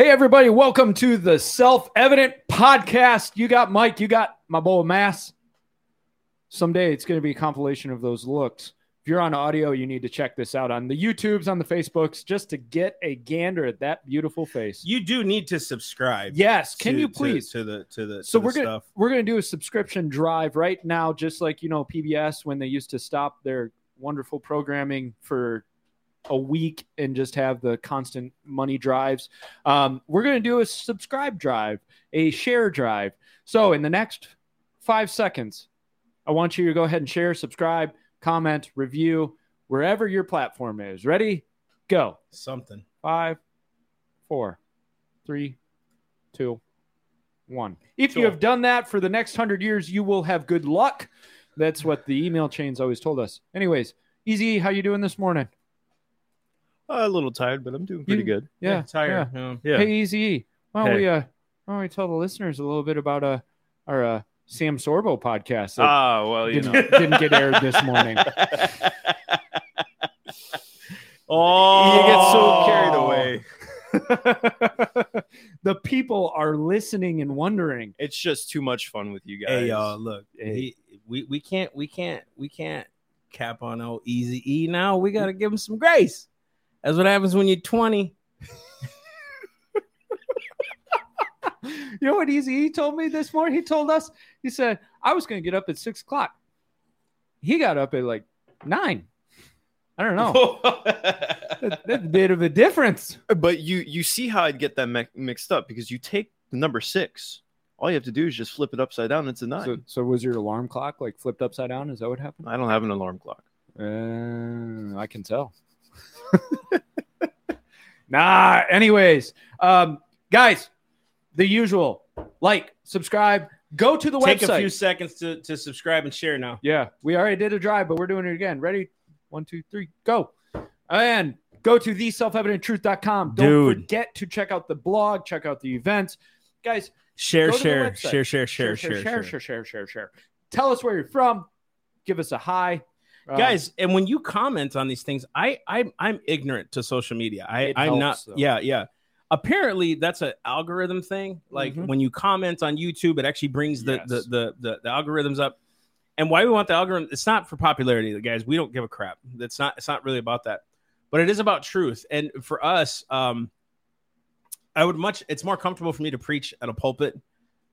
Hey, everybody, welcome to the Self Evident Podcast. You got Mike, you got my bowl of mass. Someday it's going to be a compilation of those looks. If you're on audio, you need to check this out on the YouTubes, on the Facebooks, just to get a gander at that beautiful face. You do need to subscribe. Yes, can to- you please? to, the to the so to we're gonna stuff. we're gonna do a subscription drive right now, just like you know PBS when they used to stop their wonderful programming for a week and just have the constant money drives. Um, we're gonna do a subscribe drive, a share drive. So in the next five seconds, I want you to go ahead and share, subscribe, comment, review wherever your platform is. Ready? Go. something. Five, four, three, two, one. If you have done that for the next hundred years, you will have good luck. That's what the email chains always told us. Anyways, Easy, how you doing this morning? A little tired, but I'm doing pretty You- good. Yeah, tired. Yeah. Yeah. Hey, Easy. Why don't Hey. we uh, why don't we tell the listeners a little bit about uh our uh, Sam Sorbo podcast that Ah, well, you didn't, know. didn't get aired this morning? oh, You get so carried away. the people are listening and wondering. It's just too much fun with you guys. Hey y'all, look, Hey. he, we we can't we can't we can't cap on old Easy E now. We got to give him some grace. That's what happens when you're 20. You know what Easy E told me this morning? He told us, he said, I was going to get up at six o'clock. He got up at like nine. I don't know. That- That's a bit of a difference. but you you see how I'd get that mi- mixed up because you take the number six. All you have to do is just flip it upside down. It's a nine. So, so was your alarm clock like flipped upside down? Is that what happened? I don't have an alarm clock. Uh, I can tell. nah. Anyways, um, guys, the usual like, subscribe, go to the Take website. Take a few seconds to, to subscribe and share now. Yeah, we already did a drive, but we're doing it again. Ready? One, two, three, go. And go to theselfevidenttruth.com. Don't Dude. forget to check out the blog, check out the events. Guys, Share, the share, share, share, share, share, share, share, share, share, share, share. Tell us where you're from. Give us a hi. Uh, guys and when you comment on these things i i'm, I'm ignorant to social media i i'm helps, not though. yeah yeah apparently that's an algorithm thing like Mhm. when you comment on youtube it actually brings the, Yes. the, the the the algorithms up and why we want the algorithm it's not for popularity guys we don't give a crap it's not it's not really about that but it is about truth and for us um i would much it's more comfortable for me to preach at a pulpit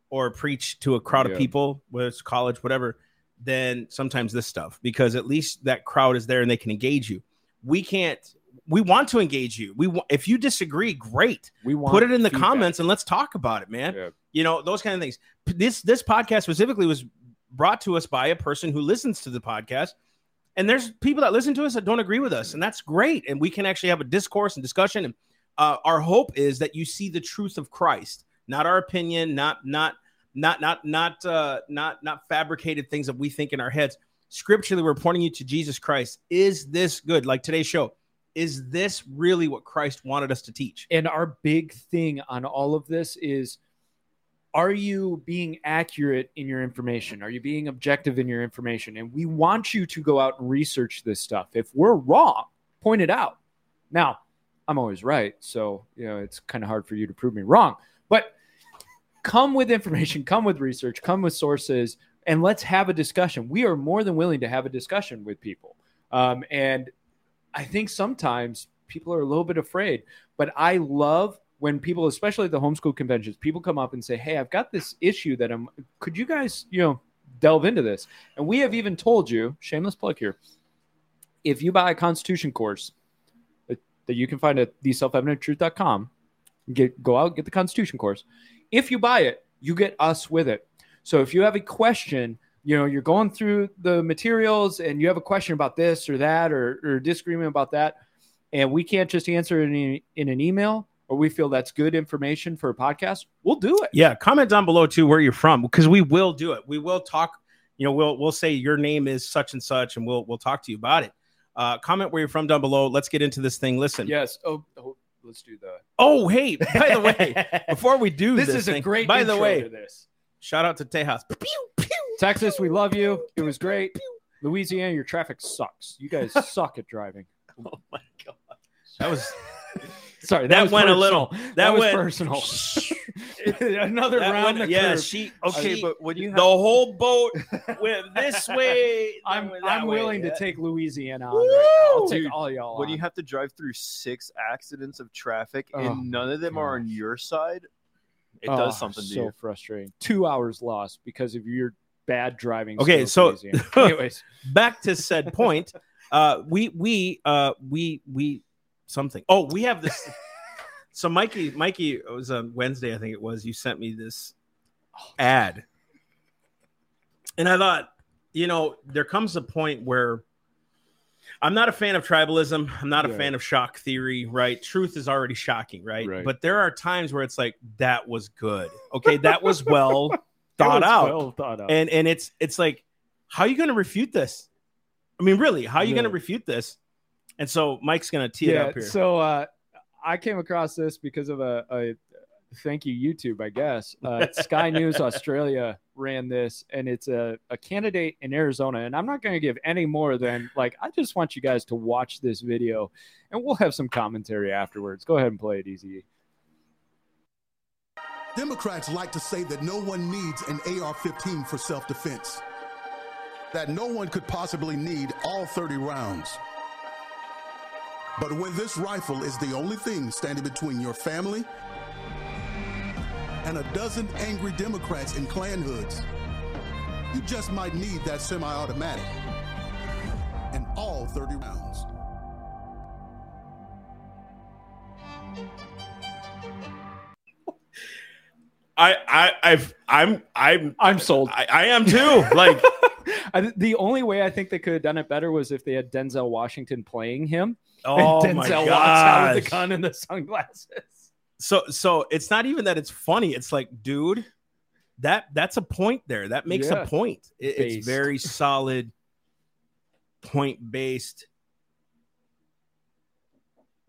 or preach to a crowd Yeah. of people whether it's college whatever than sometimes this stuff because at least that crowd is there and they can engage you. We can't. We want to engage you. We if you disagree, great. we want Put it in the feedback. comments and let's talk about it, man. Yeah. You know those kind of things. This this podcast specifically was brought to us by a person who listens to the podcast, and there's people that listen to us that don't agree with us, and that's great. And we can actually have a discourse and discussion. And uh, our hope is that you see the truth of Christ, not our opinion, not not not not not uh not not fabricated things that we think in our heads scripturally we're pointing you to jesus christ is this good like today's show is this really what christ wanted us to teach And our big thing on all of this is are you being accurate in your information? Are you being objective in your information? And we want you to go out and research this stuff. If we're wrong, point it out. Now, I'm always right. So, you know, it's kind of hard for you to prove me wrong. But come with information, come with research, come with sources, and let's have a discussion. We are more than willing to have a discussion with people. Um, and I think sometimes people are a little bit afraid, but I love when people, especially at the homeschool conventions, people come up and say, Hey, I've got this issue that I'm, could you guys, you know, delve into this? And we have even told you, shameless plug here, if you buy a constitution course that, that you can find at theselfevidenttruth.com, get, go out, get the constitution course. If you buy it, you get us with it. So if you have a question, you know, you're going through the materials and you have a question about this or that or, or disagreement about that, and we can't just answer it in, in an email or we feel that's good information for a podcast, we'll do it. yeah comment down below too where you're from because we will do it we will talk you know we'll we'll say your name is such and such and we'll we'll talk to you about it uh comment where you're from down below let's get into this thing listen Yes. Oh, oh let's do the. oh hey by the way before we do This this, is a great. by the way this. shout out to tejas Pew, pew. Texas, we love you. It was great. Louisiana, your traffic sucks. You guys suck at driving. Oh my god. that was Sorry, that, That was went a little- That, that was went- personal. Another That round went- yeah, curve. she Okay, she- but when you the whole boat went this way. I'm I'm way. willing Yeah. to take Louisiana on right. I'll Woo! take Dude, all y'all. when on. you have to drive through six accidents of traffic Oh, and none of them are on your side, it Oh, does something to so you. frustrating. Two hours lost because of your bad driving. Okay, so- Louisiana. anyways, Back to said point. Uh, we we uh we we something. Oh, we have this. So Mikey, Mikey, it was on Wednesday, I think it was. You sent me this ad, and I thought, you know, there comes a point where I'm not a fan of tribalism. I'm not a Right. fan of shock theory. Right? Truth is already shocking, right? Right. But there are times where it's like that was good. Okay, that was well thought was out well thought out. and and it's it's like how are you going to refute this i mean really how are you going to refute this and so mike's going to tee it up here so uh, I came across this because of a, a thank you YouTube, I guess. Uh, Sky News Australia ran this, and it's a, a candidate in Arizona. And I'm not going to give any more than like I just want you guys to watch this video, and we'll have some commentary afterwards. Go ahead and play it, easy. Democrats like to say that no one needs an AR 15 for self defense, that no one could possibly need all 30 rounds. But when this rifle is the only thing standing between your family and a dozen angry Democrats in Klan hoods, you just might need that semi automatic and all 30 rounds. i i i've i'm i'm I'm sold. i, I am too like I, the only way I think they could have done it better was if they had Denzel Washington playing him. Oh and my Denzel walks out with the gun and the sunglasses. so so it's not even that it's funny. It's like dude that that's a point there. That makes Yeah. a point. It- it's very solid point based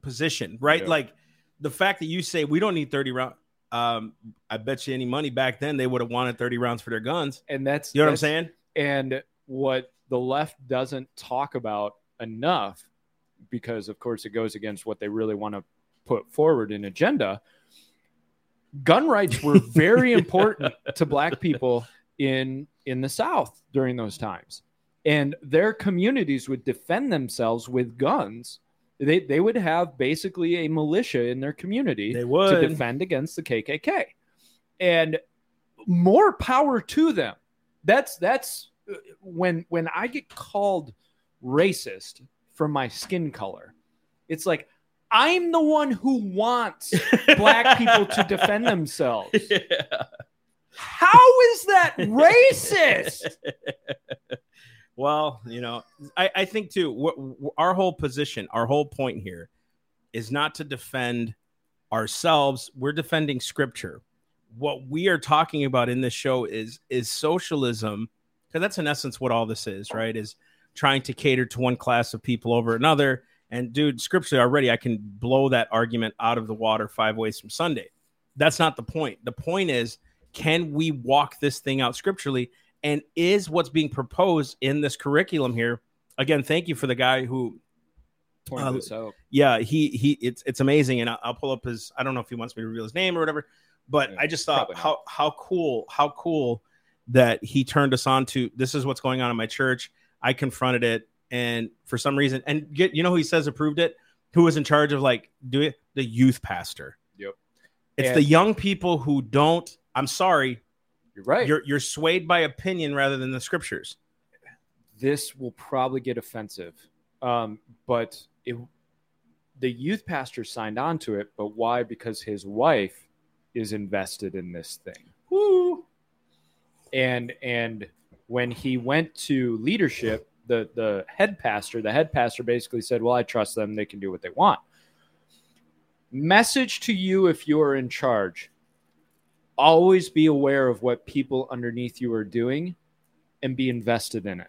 position right? Yeah. like the fact that you say we don't need 30 rounds um i bet you any money back then they would have wanted 30 rounds for their guns. And that's you know what i'm saying? And what the left doesn't talk about enough, because of course it goes against what they really want to put forward in agenda. Gun rights were very important to black people in in the South during those times, and their communities would defend themselves with guns. They they would have basically a militia in their community they to defend against the KKK. And more power to them. That's that's uh, when when I get called racist for my skin color. It's like I'm the one who wants black people to defend themselves. yeah. How is that racist? well, you know, I, I think too, what, our whole position, our whole point here is not to defend ourselves. We're defending scripture. What we are talking about in this show is is socialism, because that's in essence what all this is, right? Is trying to cater to one class of people over another. And dude, scripturally already, I can blow that argument out of the water five ways from Sunday. That's not the point. The point is, can we walk this thing out scripturally? And is what's being proposed in this curriculum here? Again, thank you for the guy who Uh, this out. yeah, he he it's it's amazing, and I'll, I'll pull up his. I don't know if he wants me to reveal his name or whatever, but Yeah, I just thought how how cool how cool that he turned us on to. This is what's going on in my church. I confronted it, and for some reason, and get you know who he says approved it. Who was in charge of like do it? The youth pastor. Yep. It's And- the young people who don't. I'm sorry, You're right. you're you're swayed by opinion rather than the scriptures. this will probably get offensive. Um, but it, the youth pastor signed on to it, but why? Because his wife is invested in this thing. Woo. And and when he went to leadership, the the head pastor, the head pastor basically said, "Well, I trust them; they can do what they want." Message to you if you are in charge: always be aware of what people underneath you are doing, and be invested in it.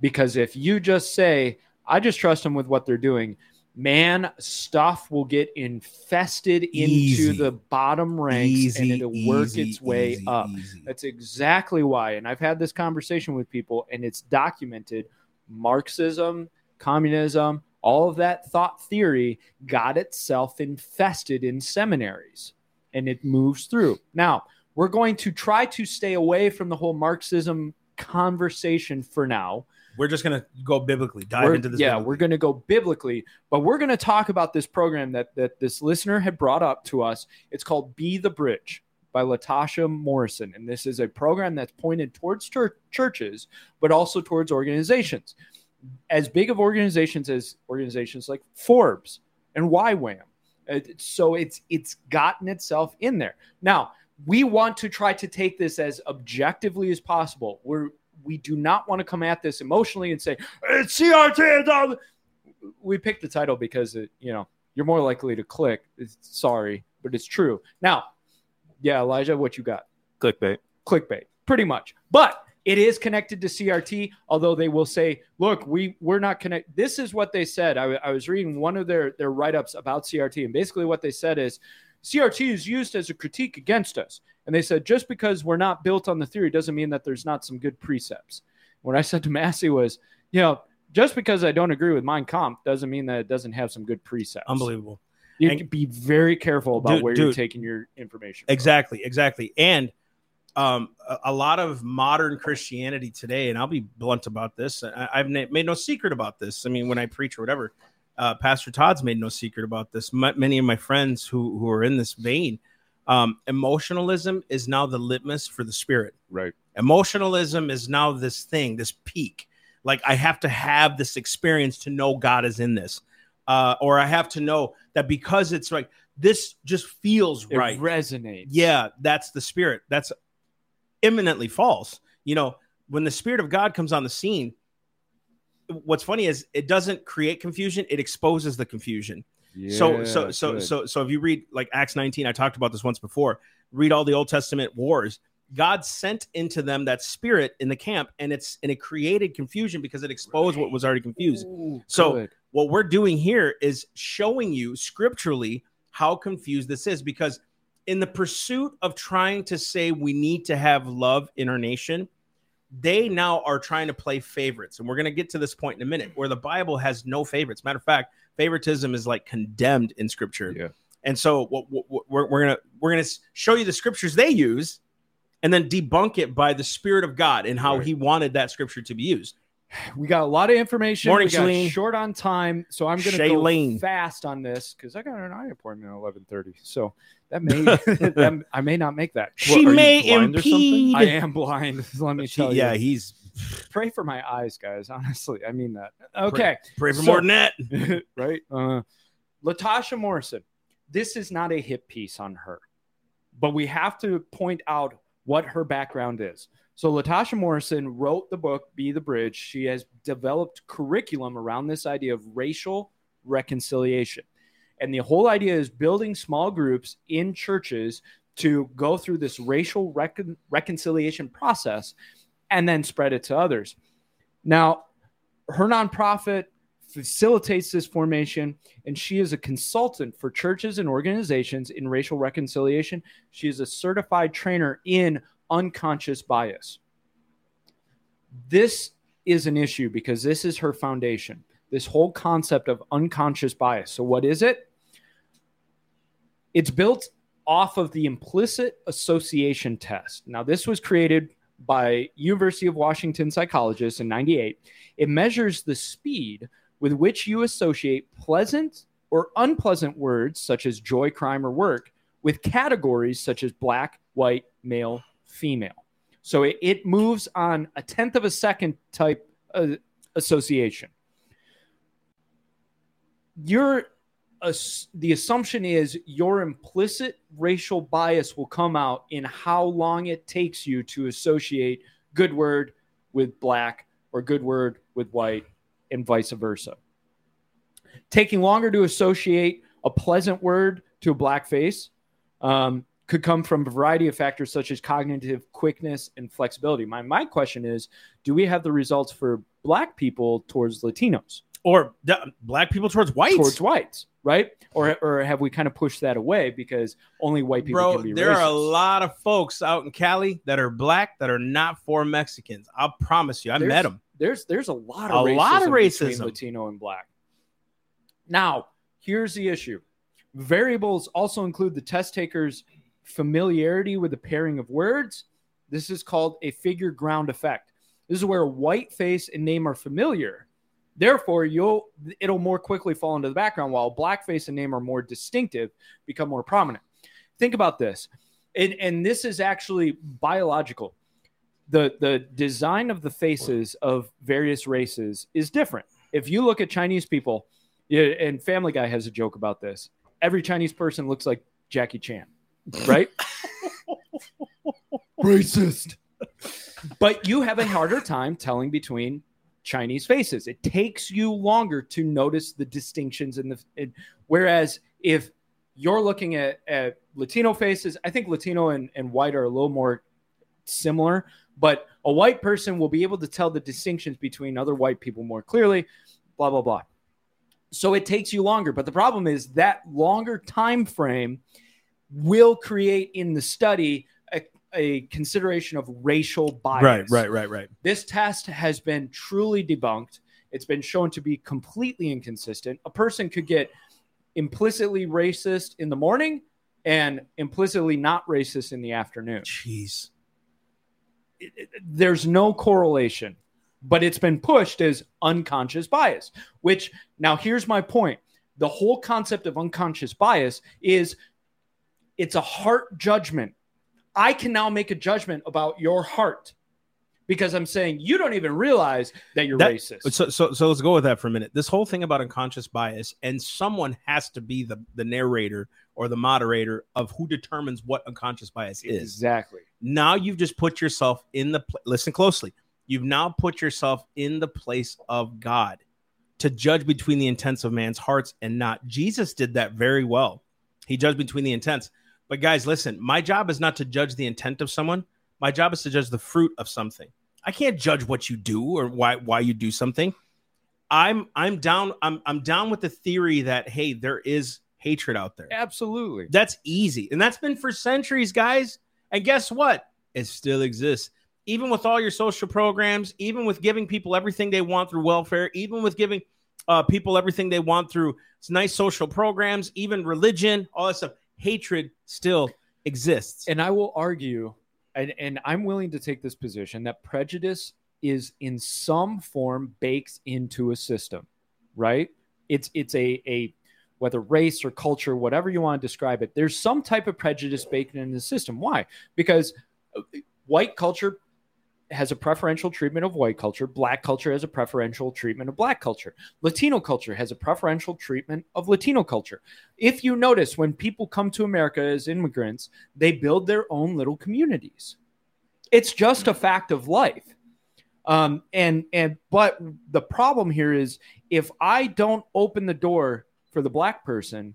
Because if you just say, I just trust them with what they're doing, man, stuff will get infested into Easy. the bottom ranks and it'll work its way easy, up. easy. That's exactly why. And I've had this conversation with people and it's documented Marxism, communism, all of that thought theory got itself infested in seminaries and it moves through. Now, we're going to try to stay away from the whole Marxism conversation for now. We're just gonna go biblically, dive We're- into this. yeah, biblically. we're going to go biblically, but we're going to talk about this program that that this listener had brought up to us. It's called Be the Bridge by Latasha Morrison, and this is a program that's pointed towards chur- churches, but also towards organizations, as big of organizations as organizations like Forbes and YWAM. Uh, So it's it's gotten itself in there. Now we want to try to take this as objectively as possible. We're we do not want to come at this emotionally and say it's CRT. We picked the title because it, you know you're more likely to click. It's, sorry, but it's true. Now, yeah, Elijah, what you got? Clickbait. clickbait pretty much but it is connected to crt although they will say look we we're not connect this is what they said I, I was reading one of their their write-ups about crt and basically what they said is crt is used as a critique against us and they said just because we're not built on the theory doesn't mean that there's not some good precepts what i said to massey was you know just because i don't agree with mein kampf doesn't mean that it doesn't have some good precepts unbelievable. you And- be very careful about Dude- where you're taking your information from. Exactly, exactly. And um, a, a lot of modern Christianity today, and I'll be blunt about this. I, I've na- made no secret about this. I mean, when I preach or whatever, uh, Pastor Todd's made no secret about this. M- many of my friends who who are in this vein, um, emotionalism is now the litmus for the spirit. right Emotionalism is now this thing, this peak. Like I have to have this experience to know God is in this, uh, or I have to know that because it's like this just feels it right. resonates Yeah, that's the spirit. That's imminently false. You know, when the spirit of God comes on the scene, what's funny is it doesn't create confusion, it exposes the confusion. so so so good. so so if you read like Acts 19, I talked about this once before, read all the Old Testament wars. God sent into them that spirit in the camp and it's and it created confusion because it exposed what was already confused. Ooh, So- good. What we're doing here is showing you scripturally how confused this is because in the pursuit of trying to say we need to have love in our nation, they now are trying to play favorites. And we're going to get to this point in a minute where the Bible has no favorites. Matter of fact, favoritism is like condemned in scripture. Yeah. And so what, what, what we're, we're going to we're going to show you the scriptures they use and then debunk it by the spirit of God and how Right. he wanted that scripture to be used. we got a lot of information. Morning, we got short on time, so I'm going to go Shailene. fast on this because I got an eye appointment at 11:30. So that may that, I may not make that. She are you may blind or something? impede. I am blind. Let me tell you. yeah, you. he's Pray for my eyes, guys. Honestly, I mean that. Okay. pray for So- more than that. right? Uh, Latasha Morrison. This is not a hit piece on her, but we have to point out what her background is. So Latasha Morrison wrote the book Be the Bridge. She has developed curriculum around this idea of racial reconciliation. And the whole idea is building small groups in churches to go through this racial recon- reconciliation process and then spread it to others. Now, her nonprofit facilitates this formation, and she is a consultant for churches and organizations in racial reconciliation. She is a certified trainer in unconscious bias. This is an issue because this is her foundation. This whole concept of unconscious bias. So, what is it? It's built off of the implicit association test. Now, this was created by University of Washington psychologists in 98. It measures the speed with which you associate pleasant or unpleasant words such as joy, crime, or work with categories such as black, white, male, female. So it, it moves on a tenth of a second type uh, association. Your the assumption is your implicit racial bias will come out in how long it takes you to associate good word with black or good word with white and vice versa. Taking longer to associate a pleasant word to a black face um, could come from a variety of factors such as cognitive quickness and flexibility. My, my question is do we have the results for black people towards Latinos, Or black people towards whites. towards whites, right? Or, or have we kind of pushed that away because only white people Bro, can be there are a lot of folks out in Cali that are black that are not for Mexicans. I'll promise you. I There's- met them. There's there's a lot of A lot of racism between racism. Latino and black. Now, here's the issue variables also include the test taker's familiarity with the pairing of words. This is called a figure ground effect. This is where white face and name are familiar. Therefore, you'll it'll more quickly fall into the background while blackface and name are more distinctive, become more prominent. Think about this. And, and this is actually biological. The the design of the faces of various races is different. If you look at Chinese people, and Family Guy has a joke about this. Every Chinese person looks like Jackie Chan, right? Racist. But you have a harder time telling between Chinese faces. It takes you longer to notice the distinctions in the. In, whereas if you're looking at, at Latino faces, I think Latino and, and white are a little more similar, but a white person will be able to tell the distinctions between other white people more clearly, blah, blah, blah. So it takes you longer. But the problem is that longer time frame will create in the study a, a consideration of racial bias. Right, right, right, right. This test has been truly debunked. It's been shown to be completely inconsistent. A person could get implicitly racist in the morning and implicitly not racist in the afternoon. Jeez. It- it- there's no correlation, but it's been pushed as unconscious bias, which now here's my point. The whole concept of unconscious bias is it's a heart judgment. I can now make a judgment about your heart because I'm saying you don't even realize that you're That- racist. So, so, so let's go with that for a minute. This whole thing about unconscious bias, and someone has to be the, the narrator or the moderator of who determines what unconscious bias is. exactly. Now you've just put yourself in the pl- listen closely. You've now put yourself in the place of God to judge between the intents of man's hearts and not. Jesus did that very well. He judged between the intents. But guys, listen, my job is not to judge the intent of someone. My job is to judge the fruit of something. I can't judge what you do or why why you do something. I'm I'm down I'm I'm down with the theory that hey, there is hatred out there. Absolutely. That's easy. And that's been for centuries, guys. And guess what? It still exists. Even with all your social programs, even with giving people everything they want through welfare, even with giving uh, people everything they want through nice social programs, even religion, all that stuff, hatred still exists. And I will argue, and, and I'm willing to take this position that prejudice is in some form baked into a system, right? It's it's a a whether race or culture, whatever you want to describe it, there's some type of prejudice baked in the system. Why? Because uh, white culture has a preferential treatment of white culture, black culture has a preferential treatment of black culture, Latino culture has a preferential treatment of Latino culture. If you notice, when people come to America as immigrants, they build their own little communities. It's just a fact of life. Um, and and but the problem here is if I don't open the door for the black person,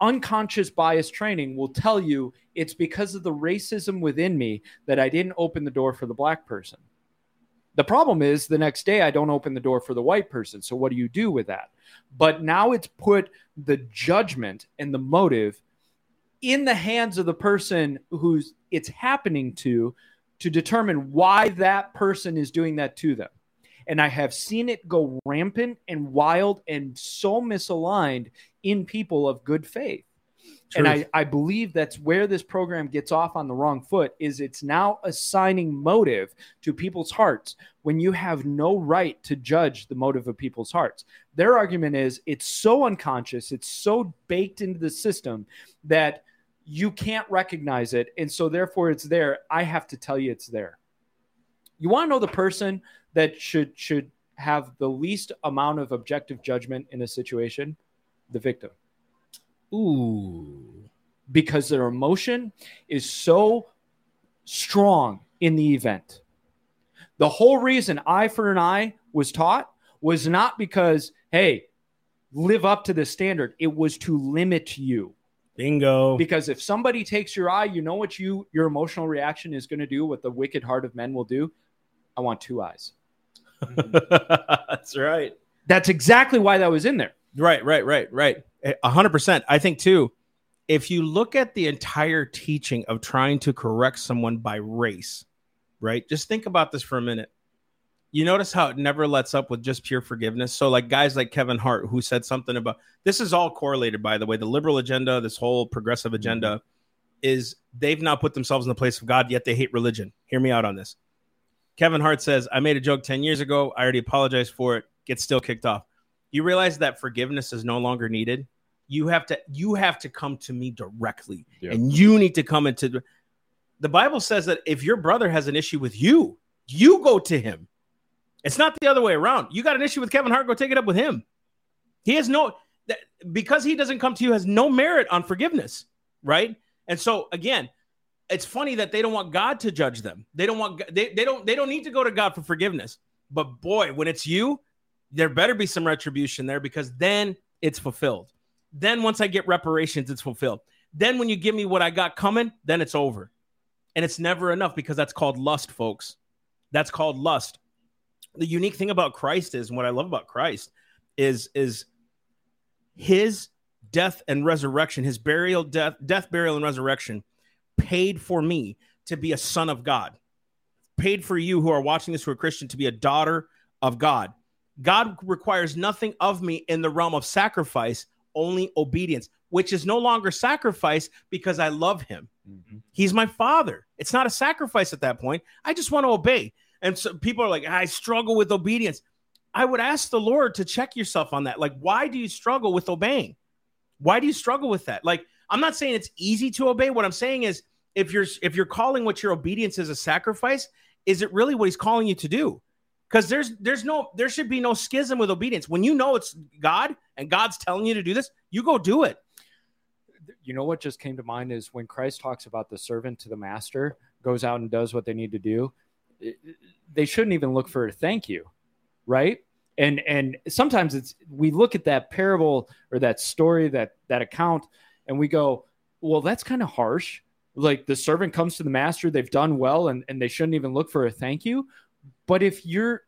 unconscious bias training will tell you it's because of the racism within me that I didn't open the door for the black person. The problem is the next day I don't open the door for the white person. So what do you do with that? But now it's put the judgment and the motive in the hands of the person who's it's happening to to determine why that person is doing that to them. And I have seen it go rampant and wild and so misaligned in people of good faith. And I, I believe that's where this program gets off on the wrong foot is it's now assigning motive to people's hearts when you have no right to judge the motive of people's hearts. Their argument is it's so unconscious, it's so baked into the system that you can't recognize it. And so therefore it's there. I have to tell you it's there. You want to know the person that should should have the least amount of objective judgment in a situation? The victim Ooh. because their emotion is so strong in the event. The whole reason eye for an eye was taught was not because, hey, live up to the standard. It was to limit you. Bingo. Because if somebody takes your eye, you know what you your emotional reaction is going to do, what the wicked heart of men will do. I want two eyes. That's right. That's exactly why that was in there. Right, right, right, right. A hundred percent. I think too. If you look at the entire teaching of trying to correct someone by race, right? Just think about this for a minute. you notice how it never lets up with just pure forgiveness. So, like guys like Kevin Hart, who said something about this is all correlated, by the way. The liberal agenda, this whole progressive Mm-hmm. agenda, is they've now put themselves in the place of God, yet they hate religion. Hear me out on this. Kevin Hart says, I made a joke 10 years ago. I already apologized for it. Gets still kicked off. You realize that forgiveness is no longer needed. You have to you have to come to me directly. Yeah. And you need to come into the, the Bible says that if your brother has an issue with you, you go to him. It's not the other way around. You got an issue with Kevin Hart, go take it up with him. He has no that, because he doesn't come to you has no merit on forgiveness, right? And so again, it's funny that they don't want God to judge them. They don't want they, they don't they don't need to go to God for forgiveness. But boy, when it's you, there better be some retribution there because then it's fulfilled. Then once I get reparations, it's fulfilled. Then when you give me what I got coming, then it's over. And it's never enough because that's called lust, folks. That's called lust. The unique thing about Christ is and what I love about Christ is is his death and resurrection, his burial, death, death, burial, and resurrection paid for me to be a son of God. Paid for you who are watching this who are Christian to be a daughter of God. God requires nothing of me in the realm of sacrifice, only obedience, which is no longer sacrifice because I love him. Mhm. He's my father. It's not a sacrifice at that point. I just want to obey. And so people are like, I struggle with obedience. I would ask the Lord to check yourself on that. Like, why do you struggle with obeying? Why do you struggle with that? Like, I'm not saying it's easy to obey. What I'm saying is, if you're if you're calling what your obedience is a sacrifice, is it really what He's calling you to do? Because there's there's no there should be no schism with obedience. When you know it's God and God's telling you to do this, you go do it. you know what just came to mind is when Christ talks about the servant to the master goes out and does what they need to do. They shouldn't even look for a thank you, right? And and sometimes it's we look at that parable or that story that that account and we go, well, that's kind of harsh. Like the servant comes to the master, they've done well, and and they shouldn't even look for a thank you. But if you're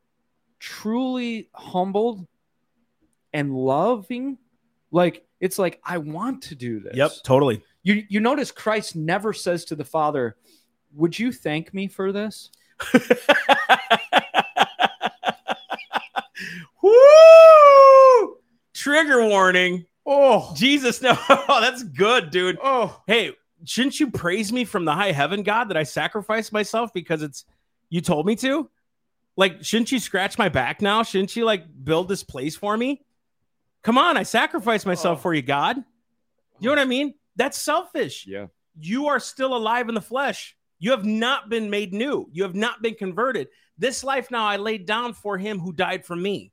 truly humbled and loving, like it's like I want to do this. Yep, totally. You you notice Christ never says to the Father, "Would you thank me for this?" Woo! Trigger warning. Oh, Jesus, no, oh, that's good, dude. oh, Hey, shouldn't you praise me from the high heaven, God, that I sacrificed myself because it's you told me to? Like, shouldn't you scratch my back now? Shouldn't you like build this place for me? Come on, I sacrificed myself Oh. for you, God. You know what I mean? That's selfish. yeah. You are still alive in the flesh. You have not been made new. You have not been converted. This life now I laid down for him who died for me.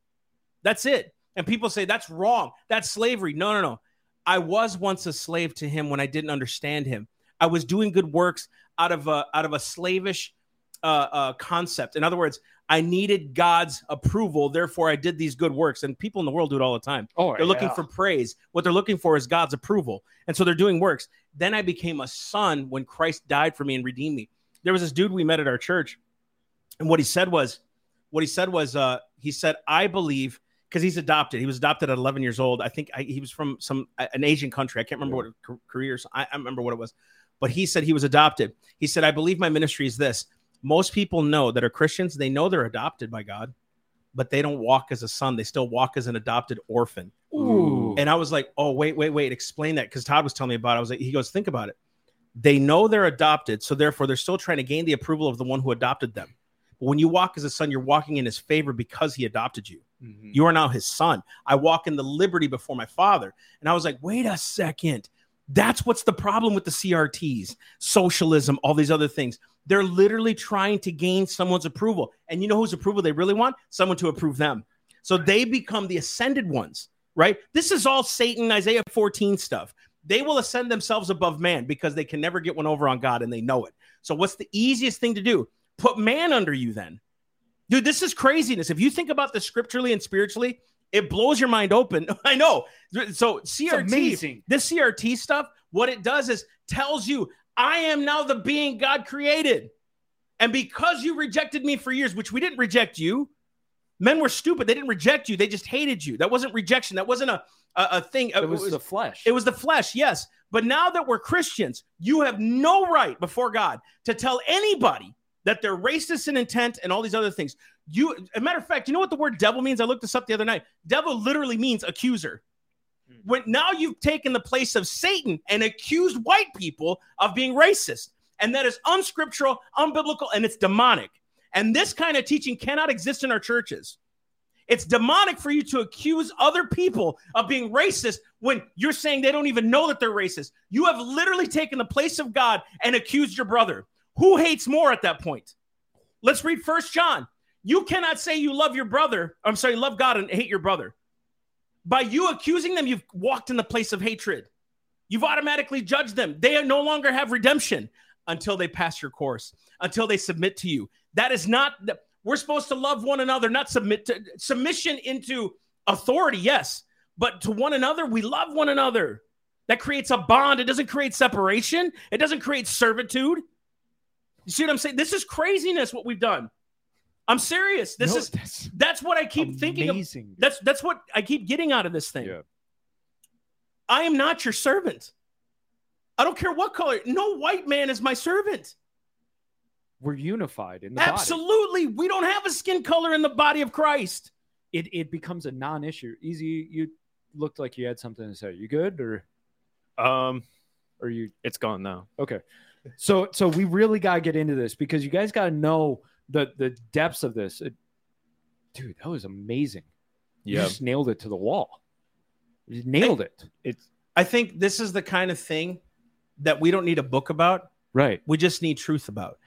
That's it. And people say that's wrong. That's slavery. No, no, no. I was once a slave to him when I didn't understand him. I was doing good works out of a out of a slavish uh, uh, concept. In other words, I needed God's approval. Therefore, I did these good works. And people in the world do it all the time. Oh, They're looking yeah. for praise. What they're looking for is God's approval. And so they're doing works. Then I became a son when Christ died for me and redeemed me. There was this dude we met at our church. And what he said was, what he said was, uh, he said, I believe, because he's adopted. He was adopted at 11 years old. I think I, he was from some an Asian country. I can't remember what Korea or so- I, I remember what it was. But he said he was adopted. He said, I believe my ministry is this. Most people know that are Christians, they know they're adopted by God, but they don't walk as a son. They still walk as an adopted orphan. Ooh. And I was like, oh, wait, wait, wait, explain that. Because Todd was telling me about it. I was like, he goes, think about it. They know they're adopted. So therefore, they're still trying to gain the approval of the one who adopted them. But when you walk as a son, you're walking in his favor because he adopted you. Mhm. You are now his son. I walk in the liberty before my father. And I was like, wait a second. That's what's the problem with the CRTs, socialism, all these other things. They're literally trying to gain someone's approval. And you know whose approval they really want? Someone to approve them. So they become the ascended ones, right? This is all Satan, Isaiah 14 stuff. They will ascend themselves above man because they can never get one over on God and they know it. So, what's the easiest thing to do? Put man under you then. Dude, this is craziness. If you think about this scripturally and spiritually, it blows your mind open. I know. So, CRT, amazing. this CRT stuff, what it does is tells you, I am now the being God created. And because you rejected me for years, which we didn't reject you, men were stupid. They didn't reject you, they just hated you. That wasn't rejection. That wasn't a, a, a thing. It was the flesh. It was the flesh, yes. But now that we're Christians, you have no right before God to tell anybody that they're racist in intent and all these other things. You, a matter of fact, you know what the word devil means? I looked this up the other night. Devil literally means accuser. Mm-hmm. When now you've taken the place of Satan and accused white people of being racist, and that is unscriptural, unbiblical, and it's demonic. And this kind of teaching cannot exist in our churches. It's demonic for you to accuse other people of being racist when you're saying they don't even know that they're racist. You have literally taken the place of God and accused your brother. Who hates more at that point? Let's read First John. You cannot say you love your brother. I'm sorry, love God and hate your brother. By you accusing them, you've walked in the place of hatred. You've automatically judged them. They no longer have redemption until they pass your course, until they submit to you. That is not, we're supposed to love one another, not submit to submission into authority, yes, but to one another, we love one another. That creates a bond. It doesn't create separation, it doesn't create servitude. You see what I'm saying? This is craziness what we've done. I'm serious. This No, is that's that's what I keep thinking of. That's that's what I keep getting out of this thing. Yeah. I am not your servant. I don't care what color. No white man is my servant. We're unified in the body. Absolutely. We don't have a skin color in the body of Christ. It it becomes a non-issue. Easy. You looked like you had something to say. You good or Um, or you it's gone now. Okay. So so we really got to get into this because you guys got to know the the depths of this. It- dude, that was amazing. You Yeah, just nailed it to the wall. You just nailed it. it's I think this is the kind of thing that we don't need a book about. Right. We just need truth about.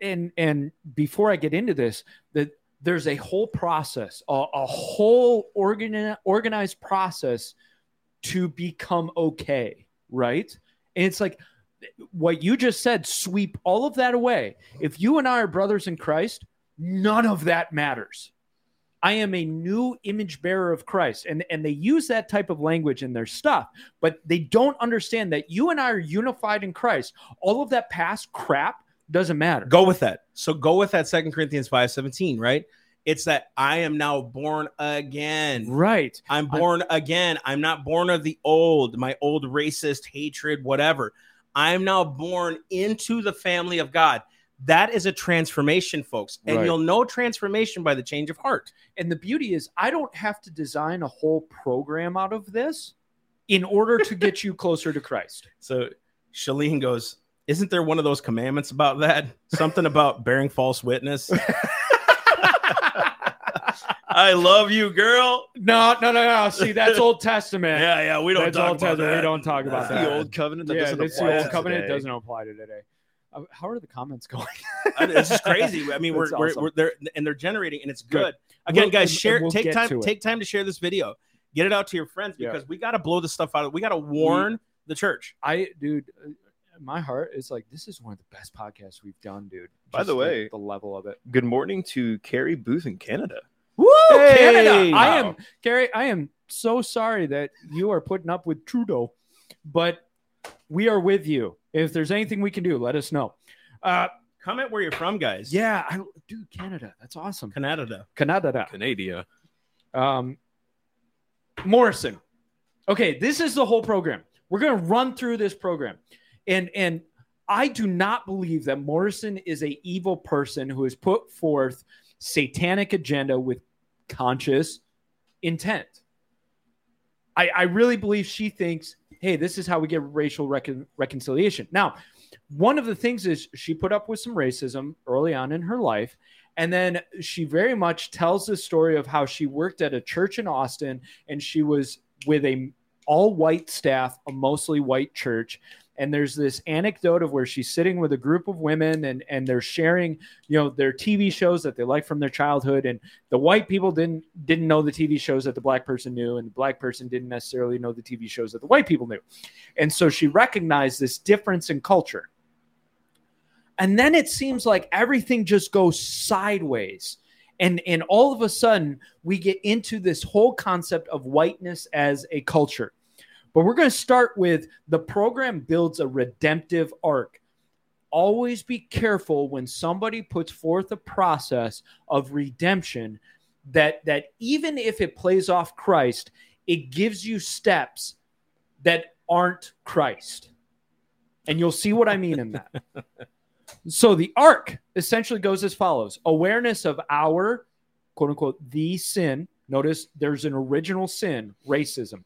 And and before I get into this, that there's a whole process, a, a whole organ, organized process to become okay, right? And it's like what you just said, sweep all of that away. If you and I are brothers in Christ, none of that matters. I am a new image bearer of Christ. And, and they use that type of language in their stuff, but they don't understand that you and I are unified in Christ. All of that past crap doesn't matter. Go with that. So go with that Second Corinthians 5 17, right? It's that I am now born again. Right. I'm born again. I'm not born of the old, my old racist hatred, whatever. I'm now born into the family of God. That is a transformation, folks. And Right. you'll know transformation by the change of heart. And the beauty is, I don't have to design a whole program out of this in order to get you closer to Christ. So Shalene goes, Isn't there one of those commandments about that? Something about bearing false witness? I love you, girl. No, no, no, no. See, that's Old Testament. Yeah, yeah. We don't That's talk Old about Testament. that. We don't talk about That's that. the old covenant that yeah, doesn't it's apply the old to covenant today. doesn't apply to today. Uh, How are the comments going? I mean, This is crazy. I mean, we're, That's we're, we're there and they're generating and it's Good. good. Again, We'll- guys, share we'll take time to take time to share this video. Get it out to your friends Yeah. because we got to blow this stuff out. We got to warn the church. I, dude, uh, my heart is like, this is one of the best podcasts we've done, dude. By the way- the level of it. Good morning to Carrie Booth in Canada. Woo, Hey! Canada! I am Gary. I am so sorry that you are putting up with Trudeau, but we are with you. If there's anything we can do, let us know. Uh, Comment where you're from, guys. yeah, I, dude, Canada. That's awesome. Canada. Canada. Canada. Um, Morrison. Okay, this is the whole program. We're going to run through this program, and and I do not believe that Morrison is a evil person who has put forth satanic agenda with conscious intent. I, I really believe she thinks, hey, this is how we get racial recon- reconciliation. Now, one of the things is she put up with some racism early on in her life. And then she very much tells the story of how she worked at a church in Austin and she was with a all white staff, a mostly white church. And there's this anecdote of where she's sitting with a group of women and, and they're sharing, you know, their TV shows that they like from their childhood. And the white people didn't didn't know the TV shows that the black person knew, and the black person didn't necessarily know the TV shows that the white people knew. And so she recognized this difference in culture. And then it seems like everything just goes sideways. And, and all of a sudden, we get into this whole concept of whiteness as a culture. But we're going to start with the program builds a redemptive arc. Always be careful when somebody puts forth a process of redemption that that even if it plays off Christ, it gives you steps that aren't Christ. And you'll see what I mean in that. So the arc essentially goes as follows awareness of our quote unquote the sin. Notice there's an original sin, racism,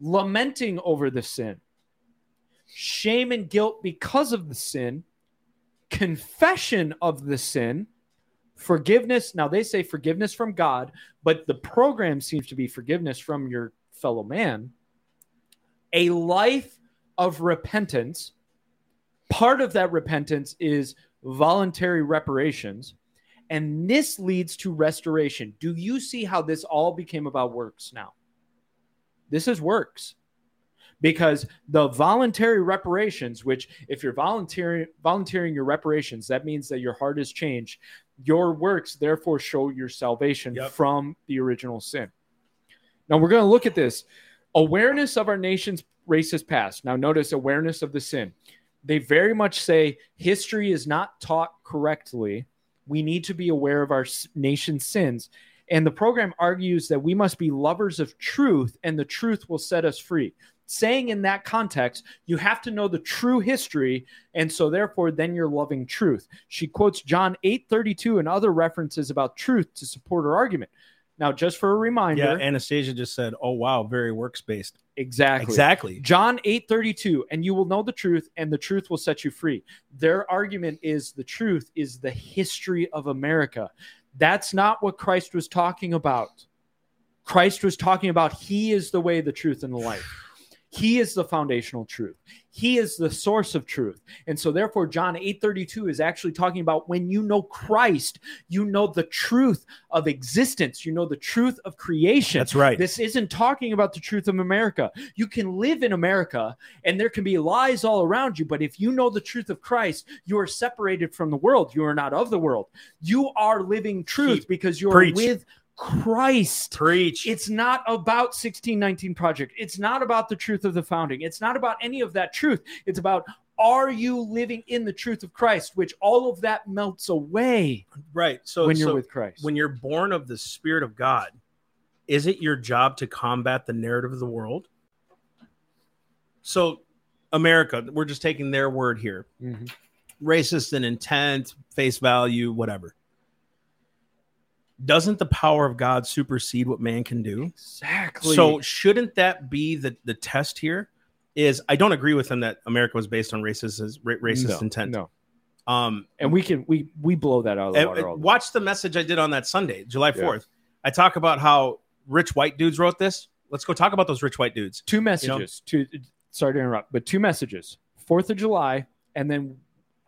lamenting over the sin, shame and guilt because of the sin, confession of the sin, forgiveness. Now they say forgiveness from God, but the program seems to be forgiveness from your fellow man, a life of repentance. Part of that repentance is voluntary reparations. And this leads to restoration. Do you see how this all became about works now? This is works because the voluntary reparations, which if you're volunteering volunteering your reparations, that means that your heart has changed. Your works therefore show your salvation Yep. from the original sin. Now we're going to look at this awareness of our nation's racist past. Now notice awareness of the sin. They very much say history is not taught correctly. We need to be aware of our nation's sins. And the program argues that we must be lovers of truth and the truth will set us free. Saying in that context, you have to know the true history, and so therefore, then you're loving truth. She quotes John 8 32 and other references about truth to support her argument. Now, just for a reminder, Yeah, Anastasia just said, "Oh wow, very works based." exactly. Exactly. John 8 32, and you will know the truth, and the truth will set you free. Their argument is the truth is the history of America. That's not what Christ was talking about. Christ was talking about He is the way, the truth, and the life. He is the foundational truth. He is the source of truth. And so therefore John 8:32 is actually talking about when you know Christ, you know the truth of existence, you know the truth of creation. That's right. This isn't talking about the truth of America. You can live in America and there can be lies all around you, but if you know the truth of Christ, you are separated from the world. You are not of the world. You are living truth Keep- because you are preach. with Christ. Preach. It's not about 1619 Project. It's not about the truth of the founding. It's not about any of that truth. It's about are you living in the truth of Christ, which all of that melts away right. So when you're so with Christ. when you're born of the Spirit of God, is it your job to combat the narrative of the world? So, America, we're just taking their word here. Mhm. Racist in intent, face value, whatever. Doesn't the power of God supersede what man can do? Exactly. So, shouldn't that be the, the test here? Is I don't agree with him that America was based on racist racist no, intent. No. Um, And we can we we blow that out of the water. and all the watch the message I did on that Sunday, July Yeah. 4th. I talk about how rich white dudes wrote this. Let's go talk about those rich white dudes. two messages two sorry to interrupt but two messages fourth of july and then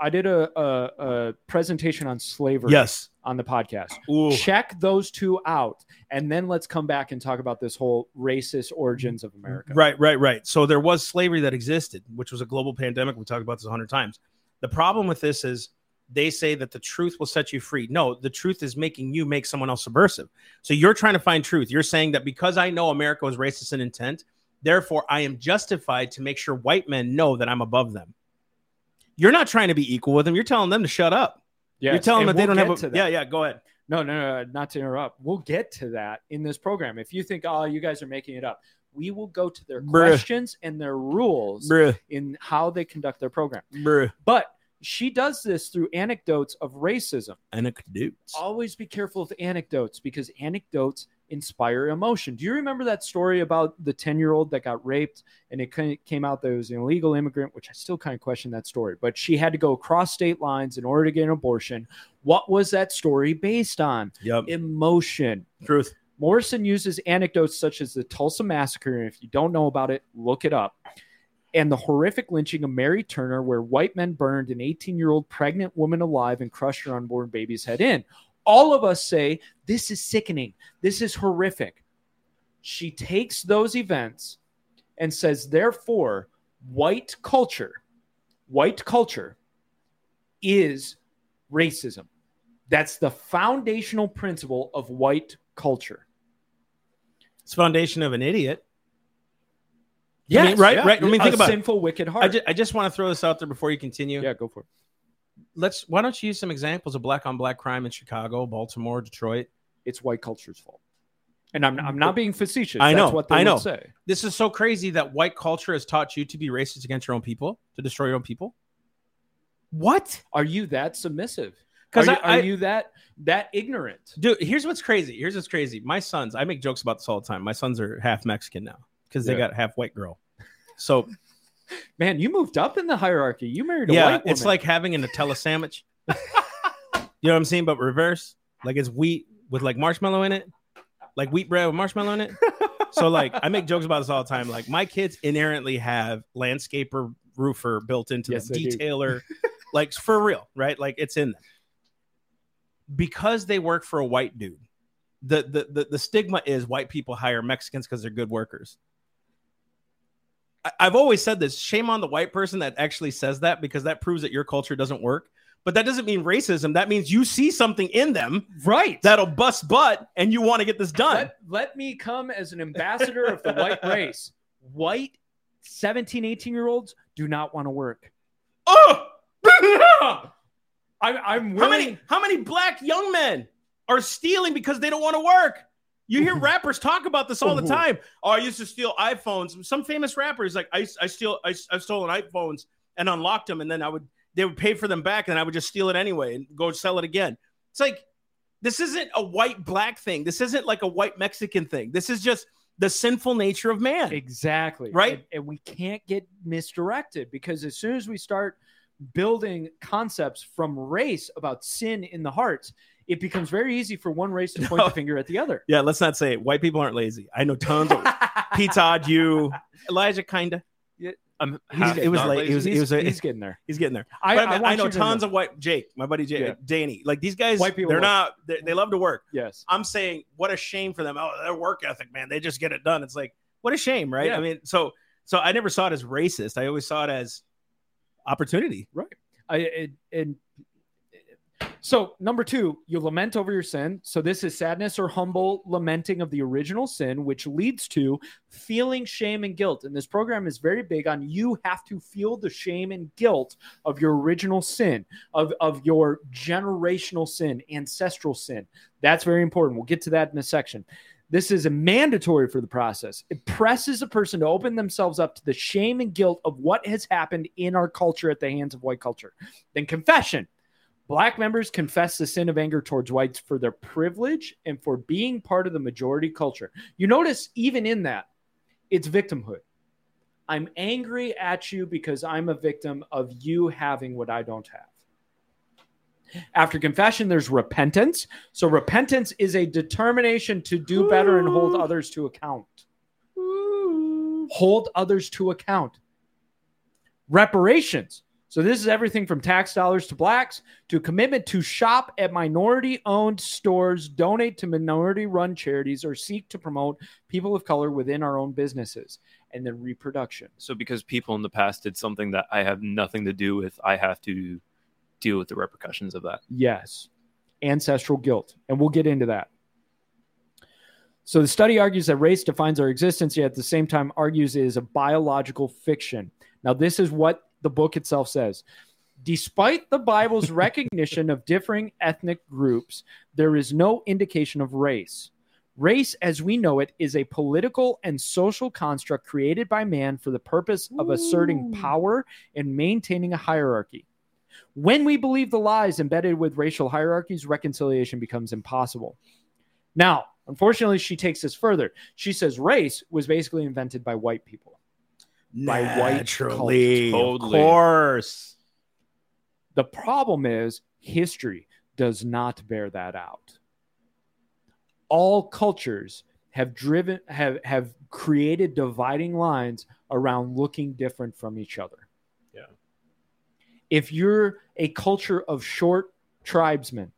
i did a, a, a presentation on slavery Yes. on the podcast Ooh. check those two out and then let's come back and talk about this whole racist origins of america Right, right, right. So there was slavery that existed, which was a global pandemic. We talked about this a hundred times. The problem with this is they say that the truth will set you free. No, the truth is making you make someone else subversive. So you're trying to find truth. You're saying that because I know America was racist in intent, therefore I am justified to make sure white men know that I'm above them. You're not trying to be equal with them. You're telling them to shut up. Yes, You're telling them that they we'll don't get have to a. Yeah, yeah, go ahead. no, no no not to interrupt we'll get to that in this program if you think oh you guys are making it up we will go to their Bruh. questions and their rules Bruh, in how they conduct their program bruh. but she does this through anecdotes of racism Anecdotes. always be careful of anecdotes because anecdotes inspire emotion. Do you remember that story about the 10 year old that got raped and it came out that it was an illegal immigrant, which I still kind of question that story, but she had to go across state lines in order to get an abortion. What was that story based on? Yep. Emotion. Truth. Morrison uses anecdotes such as the Tulsa Massacre. And if you don't know about it, look it up. And the horrific lynching of Mary Turner, where white men burned an 18 year old pregnant woman alive and crushed her unborn baby's head in. All of us say, This is sickening. This is horrific. She takes those events and says, Therefore, white culture, white culture is racism. That's the foundational principle of white culture. It's foundation of an idiot. Yes, mean, right, right. I mean, a think about it. sinful, wicked heart. I just, I just want to throw this out there before you continue. yeah, go for it. Let's. Why don't you use some examples of black on black crime in Chicago, Baltimore, Detroit? It's white culture's fault. And I'm, I'm not being facetious. I know, That's what they I know. say. This is so crazy that white culture has taught you to be racist against your own people, to destroy your own people. What? Are you that submissive? 'Cause are, are you that that ignorant? Dude, here's what's crazy. Here's what's crazy. My sons, I make jokes about this all the time. My sons are half Mexican now because they Yeah. got half white girl. So Man, you moved up in the hierarchy. You married a yeah, white woman. it's like having a Nutella sandwich. you know what I'm saying? But reverse. Like it's wheat with like marshmallow in it, like wheat bread with marshmallow in it. So like I make jokes about this all the time. Like my kids inherently have landscaper roofer built into Yes, the detailer, like for real, right? Like it's in them. Because they work for a white dude. The the the, the stigma is white people hire Mexicans because they're good workers. I've always said this. Shame on the white person that actually says that because that proves that your culture doesn't work. But that doesn't mean racism. That means you see something in them right. that'll bust butt and you want to get this done. let, let me come as an ambassador of the white race. White 17, 18 year olds do not want to work. Oh! I, I'm willing. how many how many black young men are stealing because they don't want to work? You hear rappers talk about this all the oh, time. Oh, I used to steal iPhones. Some famous rappers like I I steal I I've stolen iPhones and unlocked them, and then I would they would pay for them back, and I would just steal it anyway and go sell it again. It's like this isn't a white black thing. This isn't like a white Mexican thing. This is just the sinful nature of man. Exactly. Right? And, and we can't get misdirected because as soon as we start building concepts from race about sin in the hearts, it becomes very easy for one race to point No. the finger at the other. Yeah, let's not say it. White people aren't lazy. I know tons of Pete Todd, you, Elijah, kinda. I'm um, He's- ah, it was late. It was- he's, it was a- he's getting there. He's getting there. I, I, I, I know tons of white Jake, my buddy Jake, Yeah. Danny. Like these guys, White people they're work. not. They, they love to work. Yes. I'm saying, what a shame for them. Oh, their work ethic, man. They just get it done. It's like, what a shame, right? Yeah. I mean, so so I never saw it as racist. I always saw it as opportunity. Right. I it, and so number two, you lament over your sin. So this is sadness or humble lamenting of the original sin, which leads to feeling shame and guilt. And this program is very big on you have to feel the shame and guilt of your original sin, of, of your generational sin, ancestral sin. That's very important. We'll get to that in a section. This is a mandatory for the process. It presses a person to open themselves up to the shame and guilt of what has happened in our culture at the hands of white culture. Then confession. Black members confess the sin of anger towards whites for their privilege and for being part of the majority culture. You notice, even in that, it's victimhood. I'm angry at you because I'm a victim of you having what I don't have. After confession, there's repentance. So, repentance is a determination to do better and hold others to account. Hold others to account. Reparations. So, this is everything from tax dollars to blacks to a commitment to shop at minority owned stores, donate to minority run charities, or seek to promote people of color within our own businesses. And then reproduction. So because people in the past did something that I have nothing to do with, I have to deal with the repercussions of that. Yes. Ancestral guilt. And we'll get into that. So the study argues that race defines our existence, yet at the same time argues it is a biological fiction. Now, this is what the book itself says. Despite the Bible's recognition of differing ethnic groups, there is no indication of race. Race, as we know it, is a political and social construct created by man for the purpose of asserting power and maintaining a hierarchy. When we believe the lies embedded with racial hierarchies, reconciliation becomes impossible. Now, unfortunately, she takes this further. She says race was basically invented by white people. By white Naturally, culture. of course. The problem is history does not bear that out. All cultures have driven have have created dividing lines around looking different from each other. Yeah. If you're a culture of short tribesmen,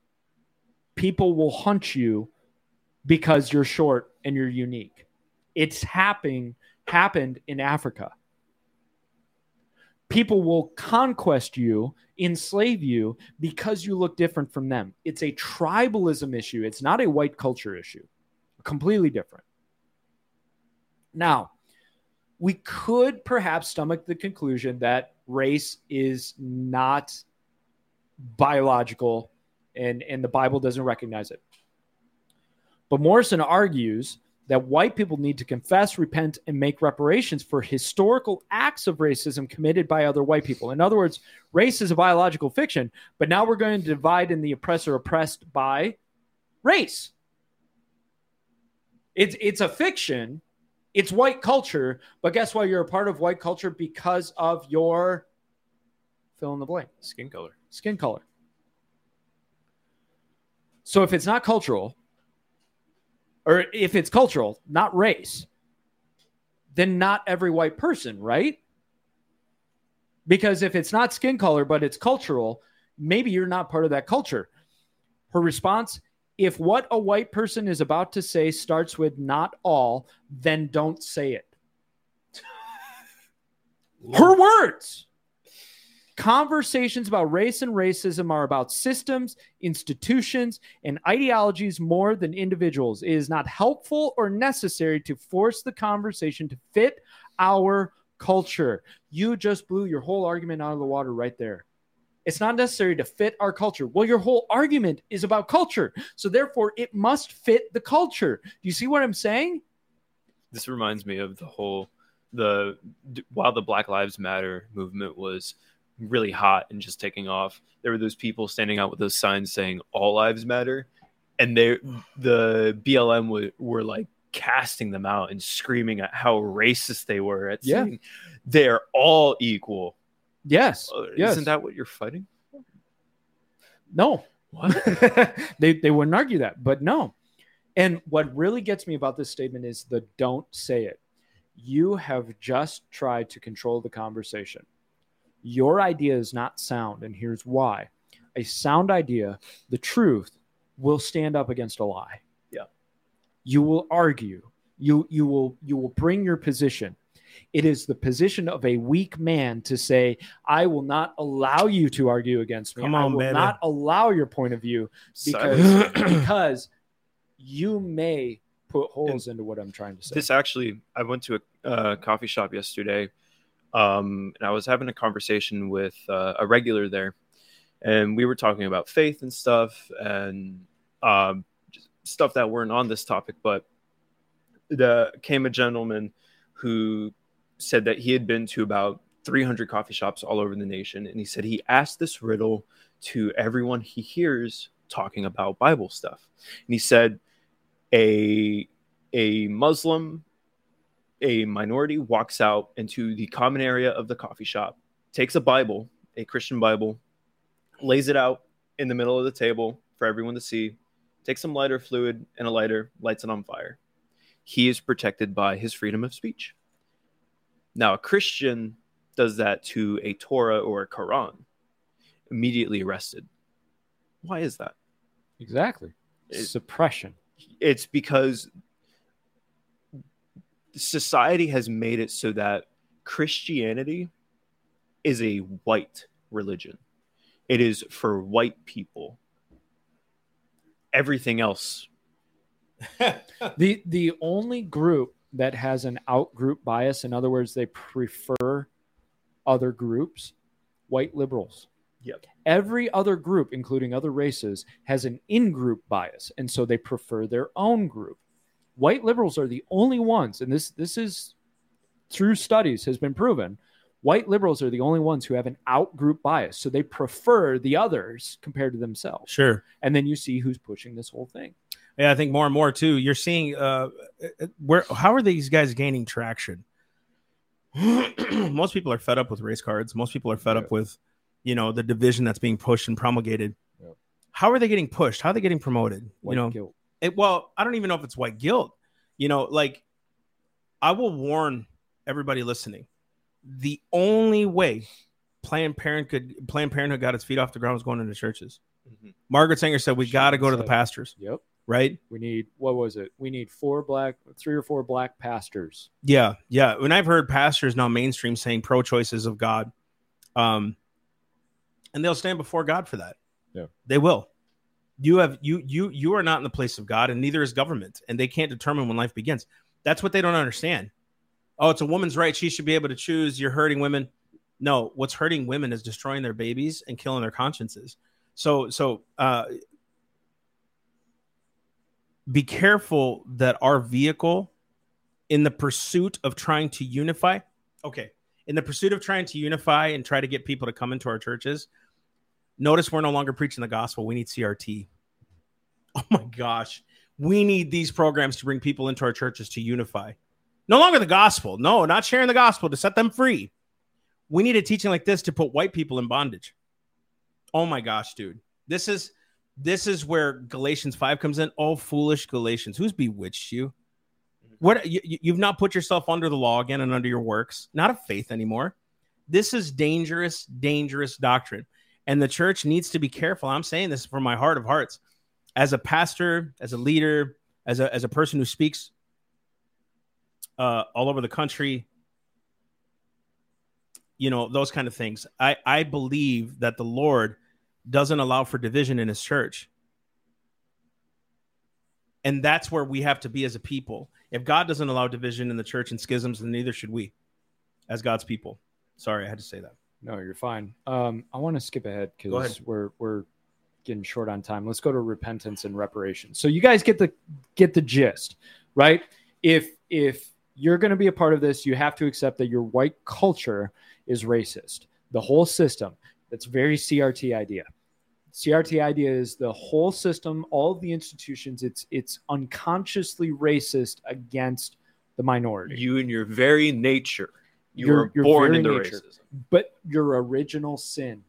people will hunt you because you're short and you're unique. It's happening happened in Africa. People will conquest you, enslave you because you look different from them. It's a tribalism issue. It's not a white culture issue. Completely different. Now, we could perhaps stomach the conclusion that race is not biological and, and the Bible doesn't recognize it. But Morrison argues that white people need to confess, repent, and make reparations for historical acts of racism committed by other white people. In other words, race is a biological fiction, but now we're going to divide in the oppressor oppressed by race. It's it's a fiction. It's white culture, but guess what? You're a part of white culture because of your fill in the blank Skin color. skin color. So if it's not cultural, or if it's cultural, not race, then not every white person, right? Because if it's not skin color, but it's cultural, maybe you're not part of that culture. Her response if what a white person is about to say starts with not all, then don't say it. Her words. Conversations about race and racism are about systems, institutions, and ideologies more than individuals. It is not helpful or necessary to force the conversation to fit our culture. You just blew your whole argument out of the water right there. It's not necessary to fit our culture. Well, your whole argument is about culture. So therefore, it must fit the culture. Do you see what I'm saying? This reminds me of the whole the while the Black Lives Matter movement was really hot and just taking off, there were those people standing out with those signs saying "All lives matter," and they the BLM were, were like casting them out and screaming at how racist they were at Yeah. saying they're all equal. Yes. Uh, yes. Isn't that what you're fighting? No. What? they they wouldn't argue that, but no. And what really gets me about this statement is the don't say it. You have just tried to control the conversation. Your idea is not sound, and here's why. A sound idea, the truth, will stand up against a lie. Yeah. You will argue. You you will you will bring your position. It is the position of a weak man to say, I will not allow you to argue against me. Come I will baby. not allow your point of view because because you may put holes into what I'm trying to say. This actually, I went to a uh, coffee shop yesterday, um, and I was having a conversation with uh, a regular there, and we were talking about faith and stuff, and um, stuff that weren't on this topic. But the came a gentleman who said that he had been to about 300 coffee shops all over the nation, and he said he asked this riddle to everyone he hears talking about Bible stuff, and he said a a Muslim, a minority walks out into the common area of the coffee shop, takes a Bible, a Christian Bible, lays it out in the middle of the table for everyone to see, takes some lighter fluid and a lighter, lights it on fire. He is protected by his freedom of speech. Now, a Christian does that to a Torah or a Quran, immediately arrested. Why is that? exactly. It- Suppression. it's because society has made it so that Christianity is a white religion. It is for white people. Everything else, The the only group that has an out group bias, in other words, they prefer other groups, white liberals. Yep. Every other group, including other races, has an in group bias, and so they prefer their own group. White liberals are the only ones, and this this is through studies has been proven. White liberals are the only ones who have an outgroup bias, so they prefer the others compared to themselves. Sure. And then you see who's pushing this whole thing. Yeah, I think more and more too. You're seeing uh, where how are these guys gaining traction? Most people are fed up with race cards. Most people are fed up with, you know, the division that's being pushed and promulgated. Yeah. How are they getting pushed? How are they getting promoted? White you know, guilt. It, well, I don't even know if it's white guilt. You know, like I will warn everybody listening. The only way Planned Parenthood Planned Parenthood got its feet off the ground was going into churches. Mhm. Margaret Sanger said we got to go to the pastors, Yep. right? We need what was it? We need four black, three or four black pastors. Yeah, yeah. When I've heard pastors now mainstream saying pro choices of God, um, and they'll stand before God for that. Yeah. they will. You have you you you are not in the place of God, and neither is government, and they can't determine when life begins. That's what they don't understand. Oh, it's a woman's right; she should be able to choose. You're hurting women. No, what's hurting women is destroying their babies and killing their consciences. So, so uh, be careful that our vehicle in the pursuit of trying to unify okay in the pursuit of trying to unify and try to get people to come into our churches notice we're no longer preaching the gospel. We need crt oh my gosh. We need these programs to bring people into our churches to unify. No longer the gospel. No not sharing the gospel to set them free. We need a teaching like this to put white people in bondage. Oh my gosh dude. This is this is where galatians 5 comes in. Oh foolish galatians. Who's bewitched you? What you, you- you've not put yourself under the law again and under your works. Not of faith anymore. This is dangerous dangerous doctrine and the church needs to be careful. I'm saying this from my heart of hearts. As a pastor as a leader as a, as a person who speaks uh, all over the country you know those kind of things i i believe that the lord doesn't allow for division in his church. And that's where we have to be as a people. If god doesn't allow division in the church and schisms then neither should we as god's people. Sorry i had to say that No, you're fine. Um, I want to skip ahead because we're we're getting short on time. Let's go to repentance and reparation. So you guys get the get the gist, right? If if you're going to be a part of this, you have to accept that your white culture is racist. The whole system. That's very CRT idea. CRT idea is the whole system, all the institutions. It's it's unconsciously racist against the minority. You and your very nature. You Your- were your born into nature. racism. but your original sin.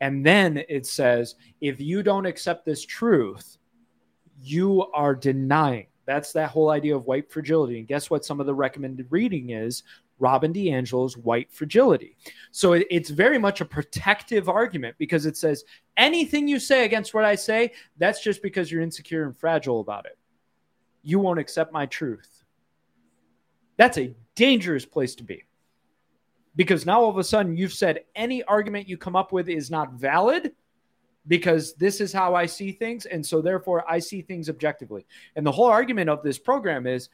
And then it says, if you don't accept this truth, you are denying. That's that whole idea of white fragility. And guess what? Some of the recommended reading is Robin DiAngelo's White Fragility. So it- it's very much a protective argument because it says anything you say against what I say, that's just because you're insecure and fragile about it. You won't accept my truth. That's a dangerous place to be because now all of a sudden you've said any argument you come up with is not valid because this is how I see things. And so therefore I see things objectively. And the whole argument of this program is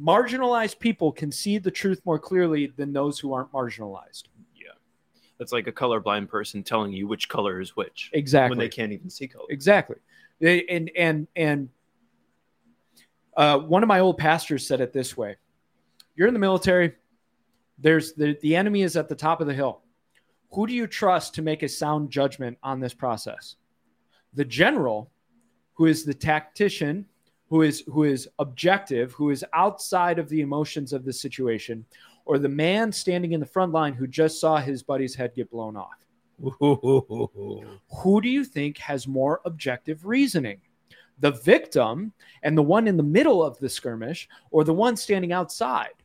marginalized people can see the truth more clearly than those who aren't marginalized. Yeah. That's like a colorblind person telling you which color is which Exactly. when they can't even see color. Exactly. They- And and and uh, one of my old pastors said it this way: You're in the military. There's the the enemy is at the top of the hill. Who do you trust to make a sound judgment on this process? The general, who is the tactician, who is who is objective, who is outside of the emotions of the situation, or the man standing in the front line who just saw his buddy's head get blown off who do you think has more objective reasoning? The victim and the one in the middle of the skirmish, or the one standing outside?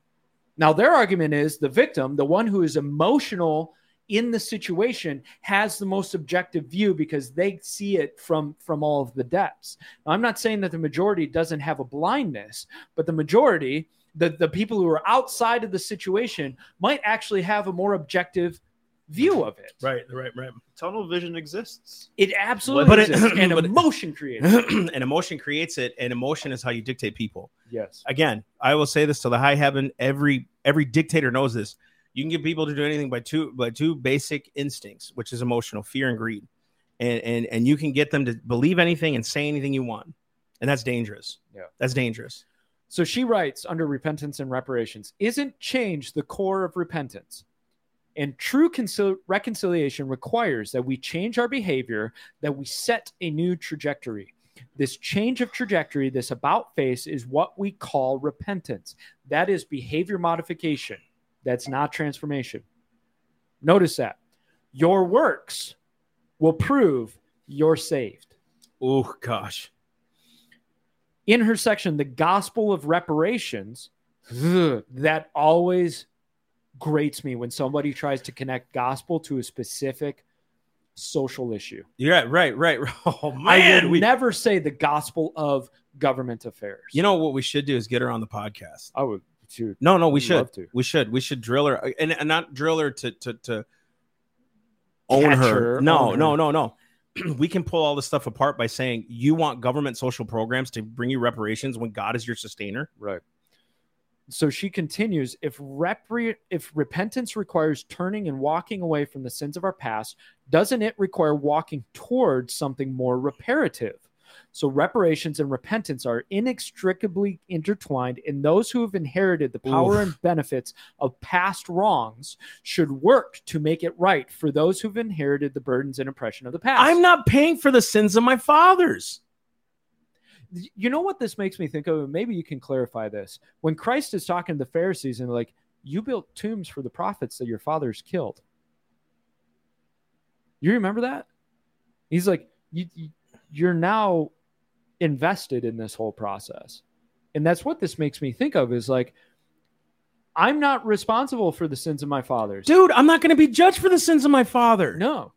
Now, their argument is the victim, the one who is emotional in the situation, has the most objective view because they see it from, from all of the depths. Now, I'm not saying that the majority doesn't have a blindness, but the majority, the, the people who are outside of the situation, might actually have a more objective view of it. right right right Tunnel vision exists. It absolutely But it- exists, and but it- emotion creates. it. and emotion creates it and emotion is how you dictate people Yes. again i will say this to the high heaven every every dictator knows this you can get people to do anything by two by two basic instincts which is emotional fear and greed and and and you can get them to believe anything and say anything you want and that's dangerous Yeah. that's dangerous So she writes under repentance and reparations Isn't change the core of repentance? And true concil- reconciliation requires that we change our behavior, that we set a new trajectory. This change of trajectory, this about face, is what we call repentance. That is behavior modification. That's not transformation. Notice that. Your works will prove you're saved. oh gosh in her section, the gospel of reparations, ugh, that always grates me when somebody tries to connect gospel to a specific social issue. yeah right right oh I man would we, never say the gospel of government affairs. you know what we should do is get her on the podcast I would too. no no we should love to. we should we should drill her uh, and, and not drill her to to to own her. her, No, own her. no, no, no. we can pull all this stuff apart by saying you want government social programs to bring you reparations when God is your sustainer. Right. So she continues if repre- if repentance requires turning and walking away from the sins of our past, doesn't it require walking towards something more reparative? So reparations and repentance are inextricably intertwined, and those who have inherited the power Oof. and benefits of past wrongs should work to make it right for those who've inherited the burdens and oppression of the past. I'm not paying for the sins of my fathers. You know what this makes me think of? Maybe you can clarify this. When Christ is talking to the Pharisees and like, you built tombs for the prophets that your fathers killed. You remember that? He's like, you, you you're now invested in this whole process. And that's what this makes me think of is like, I'm not responsible for the sins of my fathers. Dude, I'm not going to be judged for the sins of my father. No.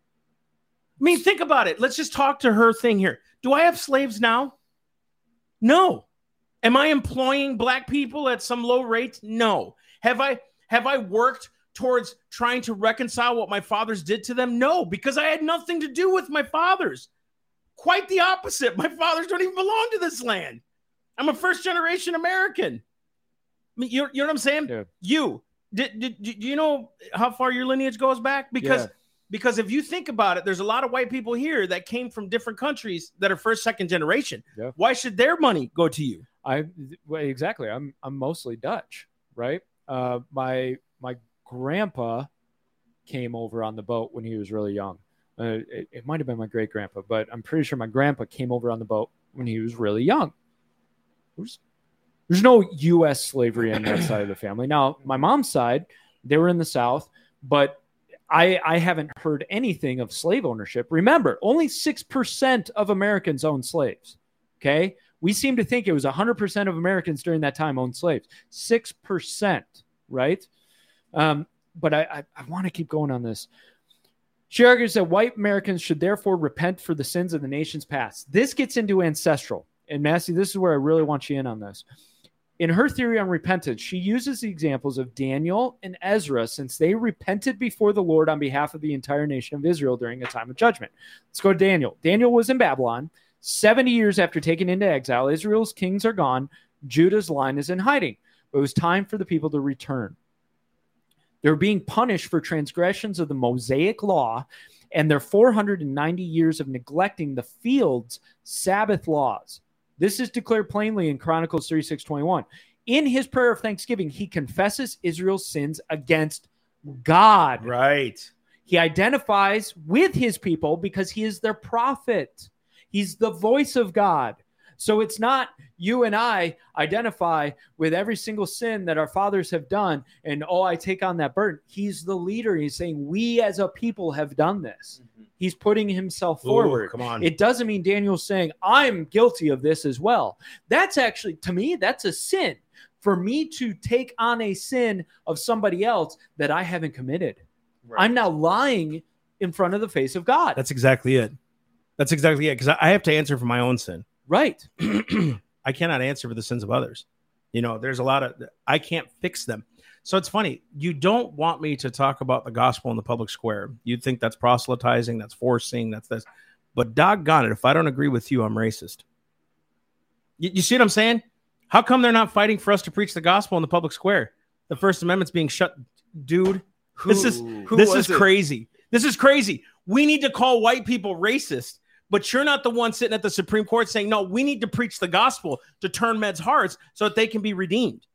I mean, think about it. Let's just talk to her thing here. Do I have slaves now? No. Am I employing black people at some low rate? No. Have I have I worked towards trying to reconcile what my fathers did to them? No, because I had nothing to do with my fathers. Quite the opposite. My fathers don't even belong to this land. I'm a first generation American. I mean, you, you know what I'm saying? Yeah. You did, did, do you know how far your lineage goes back? Because Yeah. Because if you think about it, there's a lot of white people here that came from different countries that are first, second generation. Yeah. Why should their money go to you? I well, exactly. I'm I'm mostly Dutch, right? Uh, my my grandpa came over on the boat when he was really young. Uh, it, it might have been my great grandpa, but I'm pretty sure my grandpa came over on the boat when he was really young. There's, there's no U.S. slavery on that side of the family. Now, my mom's side, they were in the South, but I I haven't heard anything of slave ownership. Remember, only six percent of Americans own slaves. Okay, we seem to think it was 100% of Americans during that time owned slaves. 6%, right? Um, but I, I, I want to keep going on this. She argues that white Americans should therefore repent for the sins of the nation's past. This gets into ancestral. And Massey, this is where I really want you in on this. In her theory on repentance, she uses the examples of Daniel and Ezra since they repented before the Lord on behalf of the entire nation of Israel during a time of judgment. Let's go to Daniel. Daniel was in Babylon. 70 years after taken into exile, Israel's kings are gone. Judah's line is in hiding. But It was time for the people to return. They're being punished for transgressions of the Mosaic law and their 490 years of neglecting the field's Sabbath laws. This is declared plainly in Chronicles 36:21. In his prayer of thanksgiving, he confesses Israel's sins against God. Right. He identifies with his people because he is their prophet. He's the voice of God. So it's not you and I identify with every single sin that our fathers have done and oh, I take on that burden. He's the leader. He's saying we as a people have done this. Mm-hmm. He's putting himself forward. Ooh, come on. It doesn't mean Daniel's saying I'm guilty of this as well. That's actually to me that's a sin. For me to take on a sin of somebody else that I haven't committed. I'm now lying in front of the face of God. That's exactly it. That's exactly it. Because I I have to answer for my own sin. Right. I cannot answer for the sins of others. You know, there's a lot of I can't fix them. So it's funny. You don't want me to talk about the gospel in the public square. You'd think that's proselytizing, that's forcing, that's this. But doggone it, if I don't agree with you, I'm racist. You, you see what I'm saying? How come they're not fighting for us to preach the gospel in the public square? The First Amendment's being shut, dude. this is Who this is it? crazy. This is crazy. We need to call white people racist, but you're not the one sitting at the Supreme Court saying, no, we need to preach the gospel to turn men's hearts so that they can be redeemed,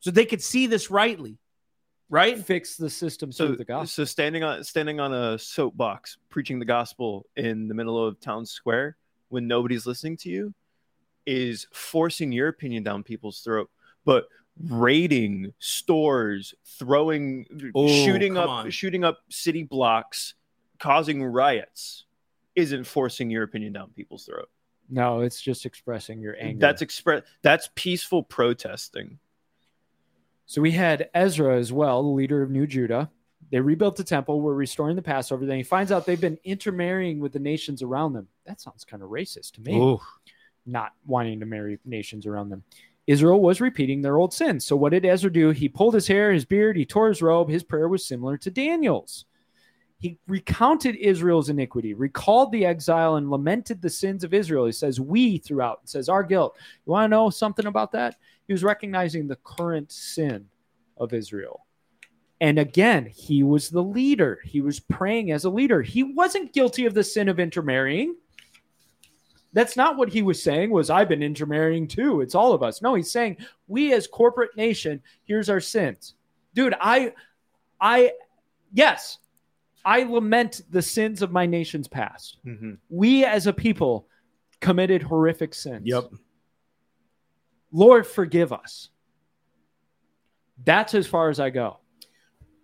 so they could see this rightly. Right? Fix the system So, the gospel. so standing on standing on a soapbox, preaching the gospel in the middle of town square when nobody's listening to you, is forcing your opinion down people's throat. But raiding stores, throwing, Oh, shooting up, on. shooting up city blocks, causing riots, isn't forcing your opinion down people's throat. No, it's just expressing your anger. That's express. That's peaceful protesting. so we had Ezra as well, the leader of New Judah. They rebuilt the temple, were restoring the Passover. Then he finds out they've been intermarrying with the nations around them. That sounds kind of racist to me. Ooh. not wanting to marry nations around them. Israel was repeating their old sins. So what did Ezra do? He pulled his hair, his beard, he tore his robe. His prayer was similar to Daniel's. He recounted Israel's iniquity, recalled the exile, and lamented the sins of Israel. He says, We throughout, it says, our guilt. You want to know something about that? He was recognizing the current sin of Israel. And again, he was the leader. He was praying as a leader. He wasn't guilty of the sin of intermarrying. That's not what he was saying was I've been intermarrying too. It's all of us. No, he's saying we as corporate nation, here's our sins. Dude, I I yes, I lament the sins of my nation's past. Mm-hmm. We as a people committed horrific sins. Yep. Lord, forgive us. That's as far as I go.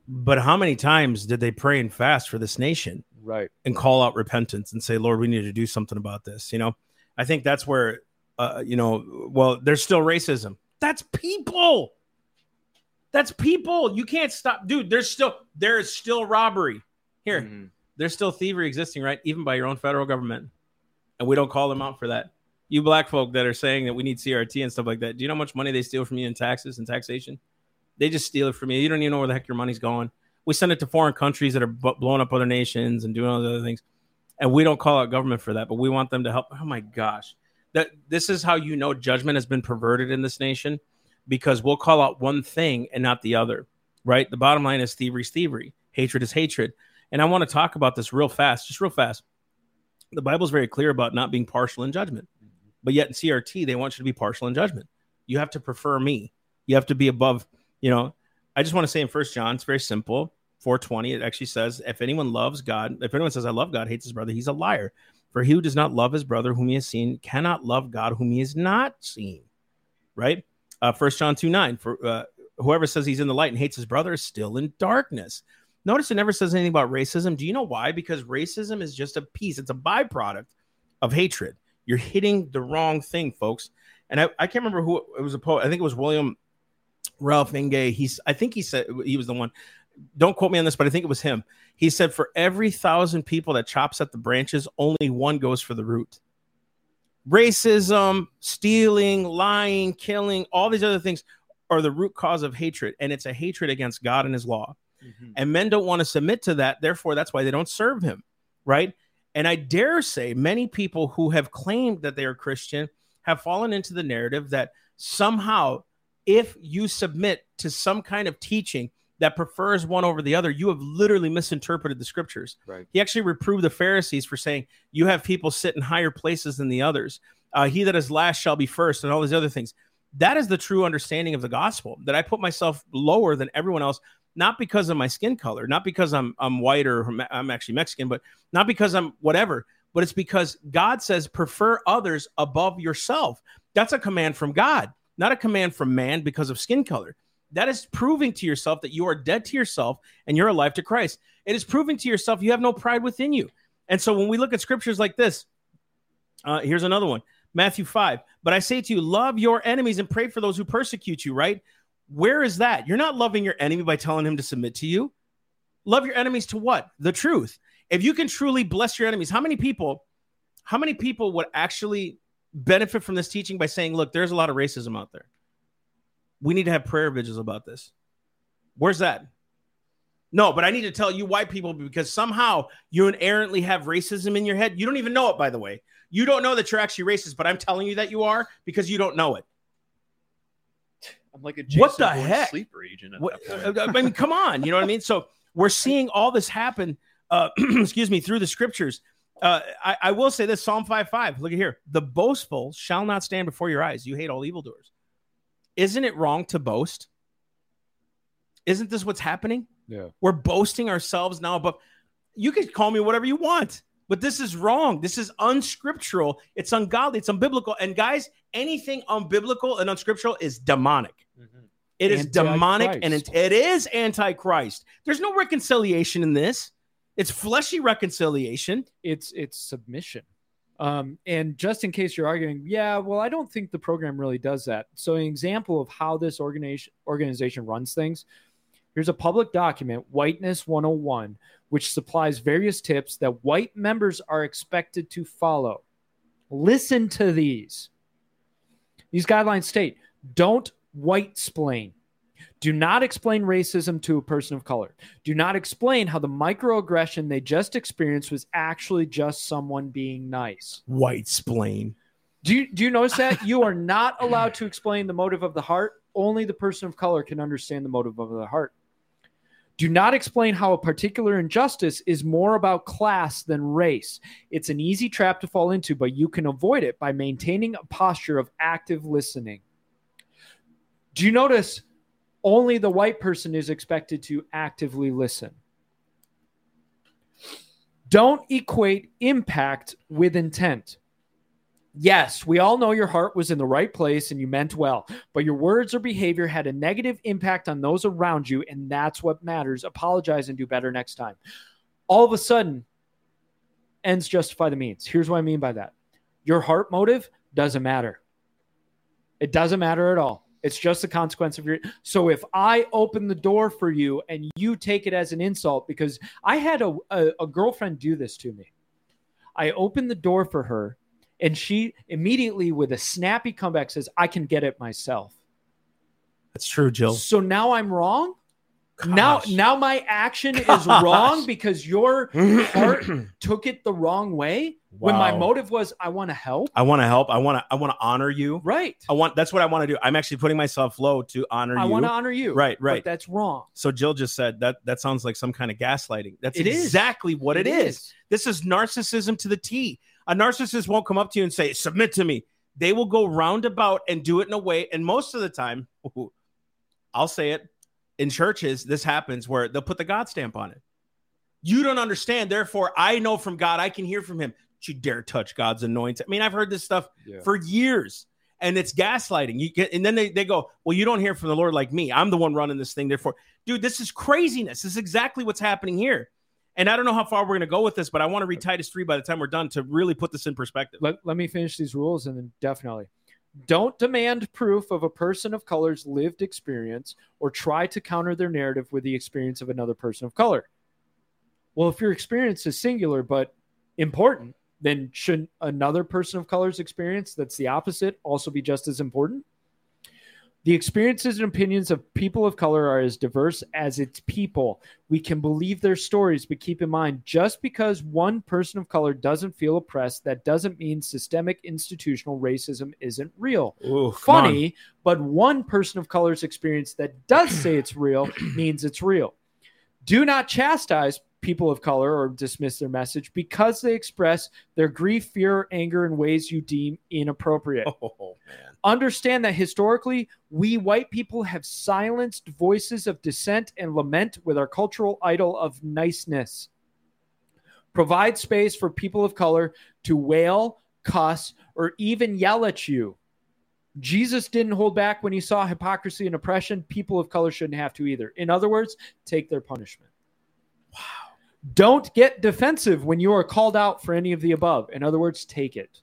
But how many times did they pray and fast for this nation Right. and call out repentance and say, Lord, we need to do something about this? You know, I think that's where, uh, you know, well, there's still racism. That's people. That's people. You can't stop, dude. There's still there is still robbery here. Mhm. There's still thievery existing, right? Even by your own federal government, and we don't call them out for that. You black folk that are saying that we need CRT and stuff like that. Do you know how much money they steal from you in taxes and taxation? They just steal it from you. You don't even know where the heck your money's going. We send it to foreign countries that are blowing up other nations and doing all the other things, and we don't call out government for that. But we want them to help. Oh my gosh, that this is how you know judgment has been perverted in this nation, because we'll call out one thing and not the other. Right? The bottom line is thievery is thievery, hatred is hatred, and I want to talk about this real fast, just real fast. The Bible's very clear about not being partial in judgment, but yet in CRT they want you to be partial in judgment. You have to prefer me. You have to be above you know i just want to say in first john it's very simple 420 it actually says if anyone loves god if anyone says i love god hates his brother he's a liar for he who does not love his brother whom he has seen cannot love god whom he has not seen right uh first john 2 9 for uh, whoever says he's in the light and hates his brother is still in darkness notice it never says anything about racism do you know why because racism is just a piece it's a byproduct of hatred you're hitting the wrong thing folks and i, I can't remember who it was a poet i think it was william Ralph Inge, he's I think he said he was the one. Don't quote me on this, but I think it was him. He said for every thousand people that chops at the branches, only one goes for the root. Racism, stealing, lying, killing, all these other things are the root cause of hatred, and it's a hatred against God and His law. Mm-hmm. And men don't want to submit to that. Therefore, that's why they don't serve Him, right? And I dare say many people who have claimed that they are Christian have fallen into the narrative that somehow if you submit to some kind of teaching that prefers one over the other, you have literally misinterpreted the scriptures. Right. He actually reproved the Pharisees for saying, You have people sit in higher places than the others. Uh, he that is last shall be first, and all these other things. That is the true understanding of the gospel that I put myself lower than everyone else, not because of my skin color, not because I'm, I'm white or I'm actually Mexican, but not because I'm whatever, but it's because God says, Prefer others above yourself. That's a command from God not a command from man because of skin color. That is proving to yourself that you are dead to yourself and you're alive to Christ. It is proving to yourself you have no pride within you. And so when we look at scriptures like this, uh, here's another one Matthew 5. But I say to you, love your enemies and pray for those who persecute you, right? Where is that? You're not loving your enemy by telling him to submit to you. Love your enemies to what? The truth. If you can truly bless your enemies, how many people, how many people would actually benefit from this teaching by saying, look, there's a lot of racism out there. We need to have prayer vigils about this. Where's that? No, but I need to tell you white people because somehow you inherently have racism in your head. You don't even know it, by the way. You don't know that you're actually racist, but I'm telling you that you are because you don't know it. I'm like a Jason What the Bourne heck? sleeper agent. At What, that point. uh, I mean, come on. You know what I mean? So we're seeing all this happen, uh, excuse me, through the scriptures. Uh, I, I will say this Psalm 5 5. Look at here. The boastful shall not stand before your eyes. You hate all evildoers. Isn't it wrong to boast? Isn't this what's happening? Yeah. We're boasting ourselves now above. You can call me whatever you want, but this is wrong. This is unscriptural. It's ungodly. It's unbiblical. And guys, anything unbiblical and unscriptural is demonic. Mhm. It is demonic and it, it is antichrist. There's no reconciliation in this. It's fleshy reconciliation. it's it's submission. Um, and just in case you're arguing, yeah, well, I don't think the program really does that. So, an example of how this organization organization runs things. Here's a public document, Whiteness 101, which supplies various tips that white members are expected to follow. Listen to these. These guidelines state don't white splain. Do not explain racism to a person of color. Do not explain how the microaggression they just experienced was actually just someone being nice. White splain. Do you, do you notice that? you are not allowed to explain the motive of the heart. Only the person of color can understand the motive of the heart. Do not explain how a particular injustice is more about class than race. It's an easy trap to fall into, but you can avoid it by maintaining a posture of active listening. Do you notice only the white person is expected to actively listen? Don't equate impact with intent. Yes, we all know your heart was in the right place and you meant well, but your words or behavior had a negative impact on those around you, and that's what matters. Apologize and do better next time. All of a sudden, ends justify the means. Here's what I mean by that your heart motive doesn't matter. It doesn't matter at all. It's just the consequence of your. So if I open the door for you and you take it as an insult, because I had a, a, a girlfriend do this to me, I opened the door for her and she immediately, with a snappy comeback, says, I can get it myself. That's true, Jill. So now I'm wrong. Now, Gosh. now my action is wrong because your heart took it the wrong way. When my motive was, I want to help. I want to help. I want to. I want to honor you. Right. I want. That's what I want to do. I'm actually putting myself low to honor I you. I want to honor you. Right, But right. that's wrong. So Jill just said that. That sounds like some kind of gaslighting. That's It is. exactly what it is. This is narcissism to the T. A narcissist won't come up to you and say, "Submit to me." They will go roundabout and do it in a way. And most of the time, I'll say it in churches. This happens where they'll put the God stamp on it. You don't understand. Therefore, I know from God. I can hear from Him. Don't you dare touch God's anointing. I mean, I've heard this stuff Yeah. for years and it's gaslighting you get and then they, they go well you don't hear from the lord like me i'm the one running this thing therefore dude this is craziness this is exactly what's happening here and i don't know how far we're going to go with this but i want to read titus 3 by the time we're done to really put this in perspective Let, let me finish these rules and then definitely. Don't demand proof of a person of color's lived experience or try to counter their narrative with the experience of another person of color. Well, if your experience is singular but important, then shouldn't another person of color's experience that's the opposite also be just as important? The experiences and opinions of people of color are as diverse as its people. We can believe their stories, but keep in mind just because one person of color doesn't feel oppressed, that doesn't mean systemic institutional racism isn't real. Ooh, Funny, but one person of color's experience that does say it's real means it's real. Do not chastise people of color or dismiss their message because they express their grief, fear, or anger in ways you deem inappropriate. Oh man. Understand that historically we white people have silenced voices of dissent and lament with our cultural idol of niceness. Provide space for people of color to wail cuss or even yell at you. Jesus didn't hold back when he saw hypocrisy and oppression. People of color shouldn't have to either. In other words take their punishment. Wow don't get defensive when you are called out for any of the above in other words take it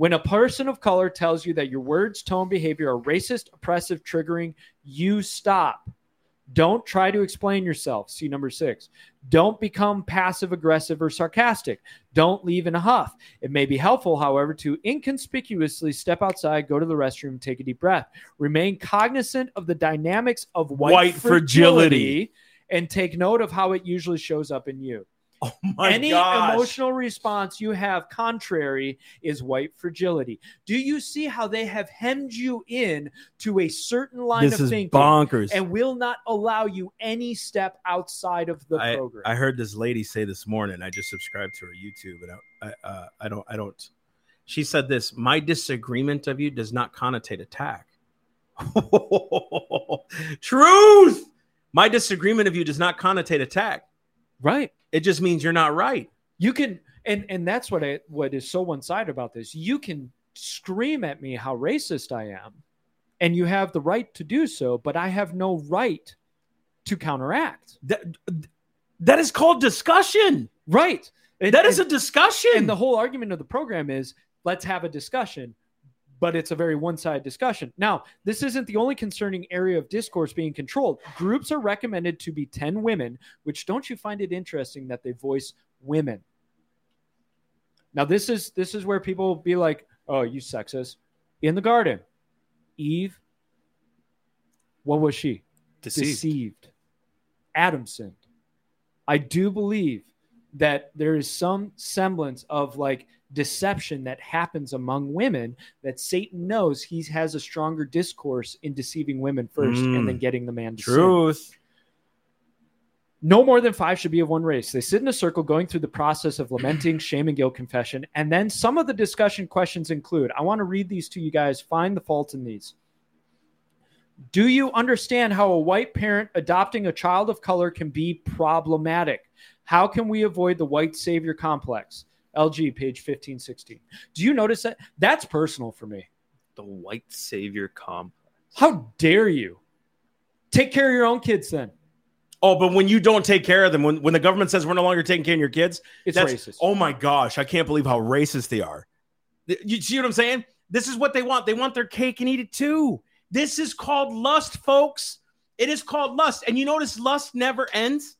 when a person of color tells you that your words, tone, behavior are racist, oppressive, triggering, you stop. Don't try to explain yourself. See number six. Don't become passive aggressive or sarcastic. Don't leave in a huff. It may be helpful, however, to inconspicuously step outside, go to the restroom, take a deep breath. Remain cognizant of the dynamics of white, White fragility. And take note of how it usually shows up in you. oh my god. Any gosh. emotional response you have contrary is white fragility. Do you see how they have hemmed you in to a certain line this of is thinking bonkers and will not allow you any step outside of the I, program? I heard this lady say this morning. I just subscribed to her YouTube, and I, I, uh, I don't, I don't. She said this: "My disagreement of you does not connotate attack." Truth. My disagreement of you does not connotate attack. right. It just means you're not right. You can and and that's what I what is so one-sided about this. You can scream at me how racist I am, and you have the right to do so, but I have no right to counteract. That, that is called discussion. Right. And- That is and- a discussion. and the whole argument of the program is let's have a discussion but it's a very one-sided discussion now this isn't the only concerning area of discourse being controlled groups are recommended to be 10 women which don't you find it interesting that they voice women now this is this is where people be like oh you sexist in the garden eve what was she Deceived. deceived. Adam sinned. I do believe that there is some semblance of like deception that happens among women that Satan knows he has a stronger discourse in deceiving women first Mm. and then getting the man to sin. Truth. No more than five should be of one race. They sit in a circle going through the process of lamenting, shame, and guilt confession. And then some of the discussion questions include I want to read these to you guys, find the fault in these. Do you understand how a white parent adopting a child of color can be problematic? How can we avoid the white savior complex? LG, page 15, 16. Do you notice that? That's personal for me. The white savior complex. How dare you? Take care of your own kids then. Oh, but when you don't take care of them, when, when the government says we're no longer taking care of your kids, It's that's, racist. Oh my gosh, I can't believe how racist they are. You see what I'm saying? This is what they want. They want their cake and eat it too. This is called lust, folks. It is called lust. And you notice lust never ends.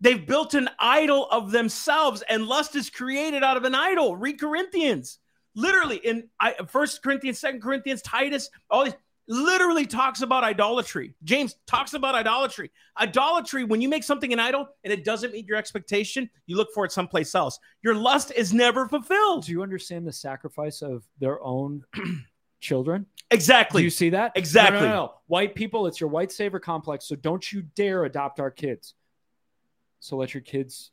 They've built an idol of themselves, and lust is created out of an idol. Read Corinthians. Literally in I, First Corinthians, Second Corinthians, Titus, all these literally talks about idolatry. James talks about idolatry. Idolatry, when you make something an idol and it doesn't meet your expectation, you look for it someplace else. Your lust is never fulfilled. Do you understand the sacrifice of their own children? Exactly. Do you see that? Exactly. No, no, no. White people, it's your white savior complex. So don't you dare adopt our kids. So let your kids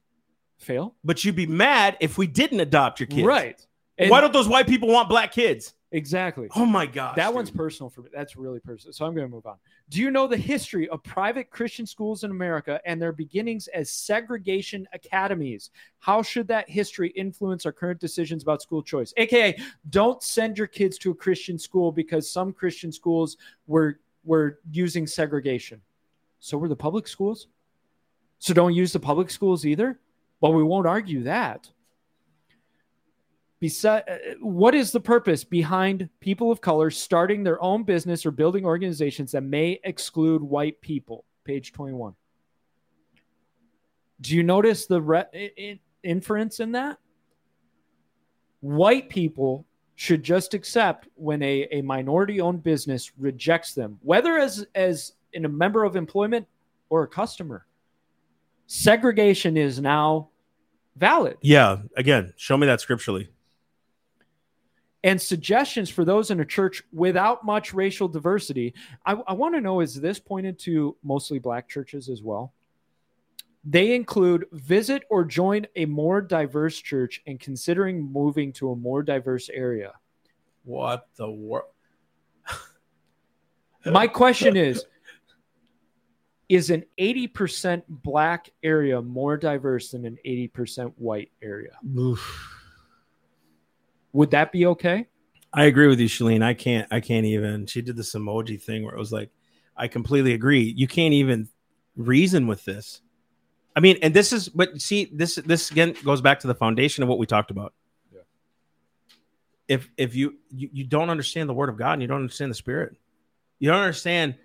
fail. but you'd be mad if we didn't adopt your kids. Right. And Why don't those white people want black kids? exactly. Oh my God. that dude. one's personal for me. That's really personal. So I'm going to move on. Do you know the history of private Christian schools in America and their beginnings as segregation academies? How should that history influence our current decisions about school choice? AKA, don't send your kids to a Christian school because some Christian schools were were using segregation. So were the public schools. So don't use the public schools either. But we won't argue that. Besi- uh, what is the purpose behind people of color starting their own business or building organizations that may exclude white people? Page 21. Do you notice the re- i- i- inference in that? White people should just accept when a, a minority owned business rejects them, whether as, as in a member of employment or a customer. Segregation is now valid. Yeah. Again, show me that scripturally. and suggestions for those in a church without much racial diversity. I, I want to know is this pointed to mostly black churches as well? They include visit or join a more diverse church and considering moving to a more diverse area. What the world? My question is Is an 80% black area more diverse than an 80% white area? Would that be okay? I agree with you, Shalene. I can't. I can't even. She did this emoji thing where it was like, I completely agree. You can't even reason with this. I mean, and this is, but see, this this again goes back to the foundation of what we talked about. Yeah. If if you, you you don't understand the Word of God and you don't understand the Spirit, you don't understand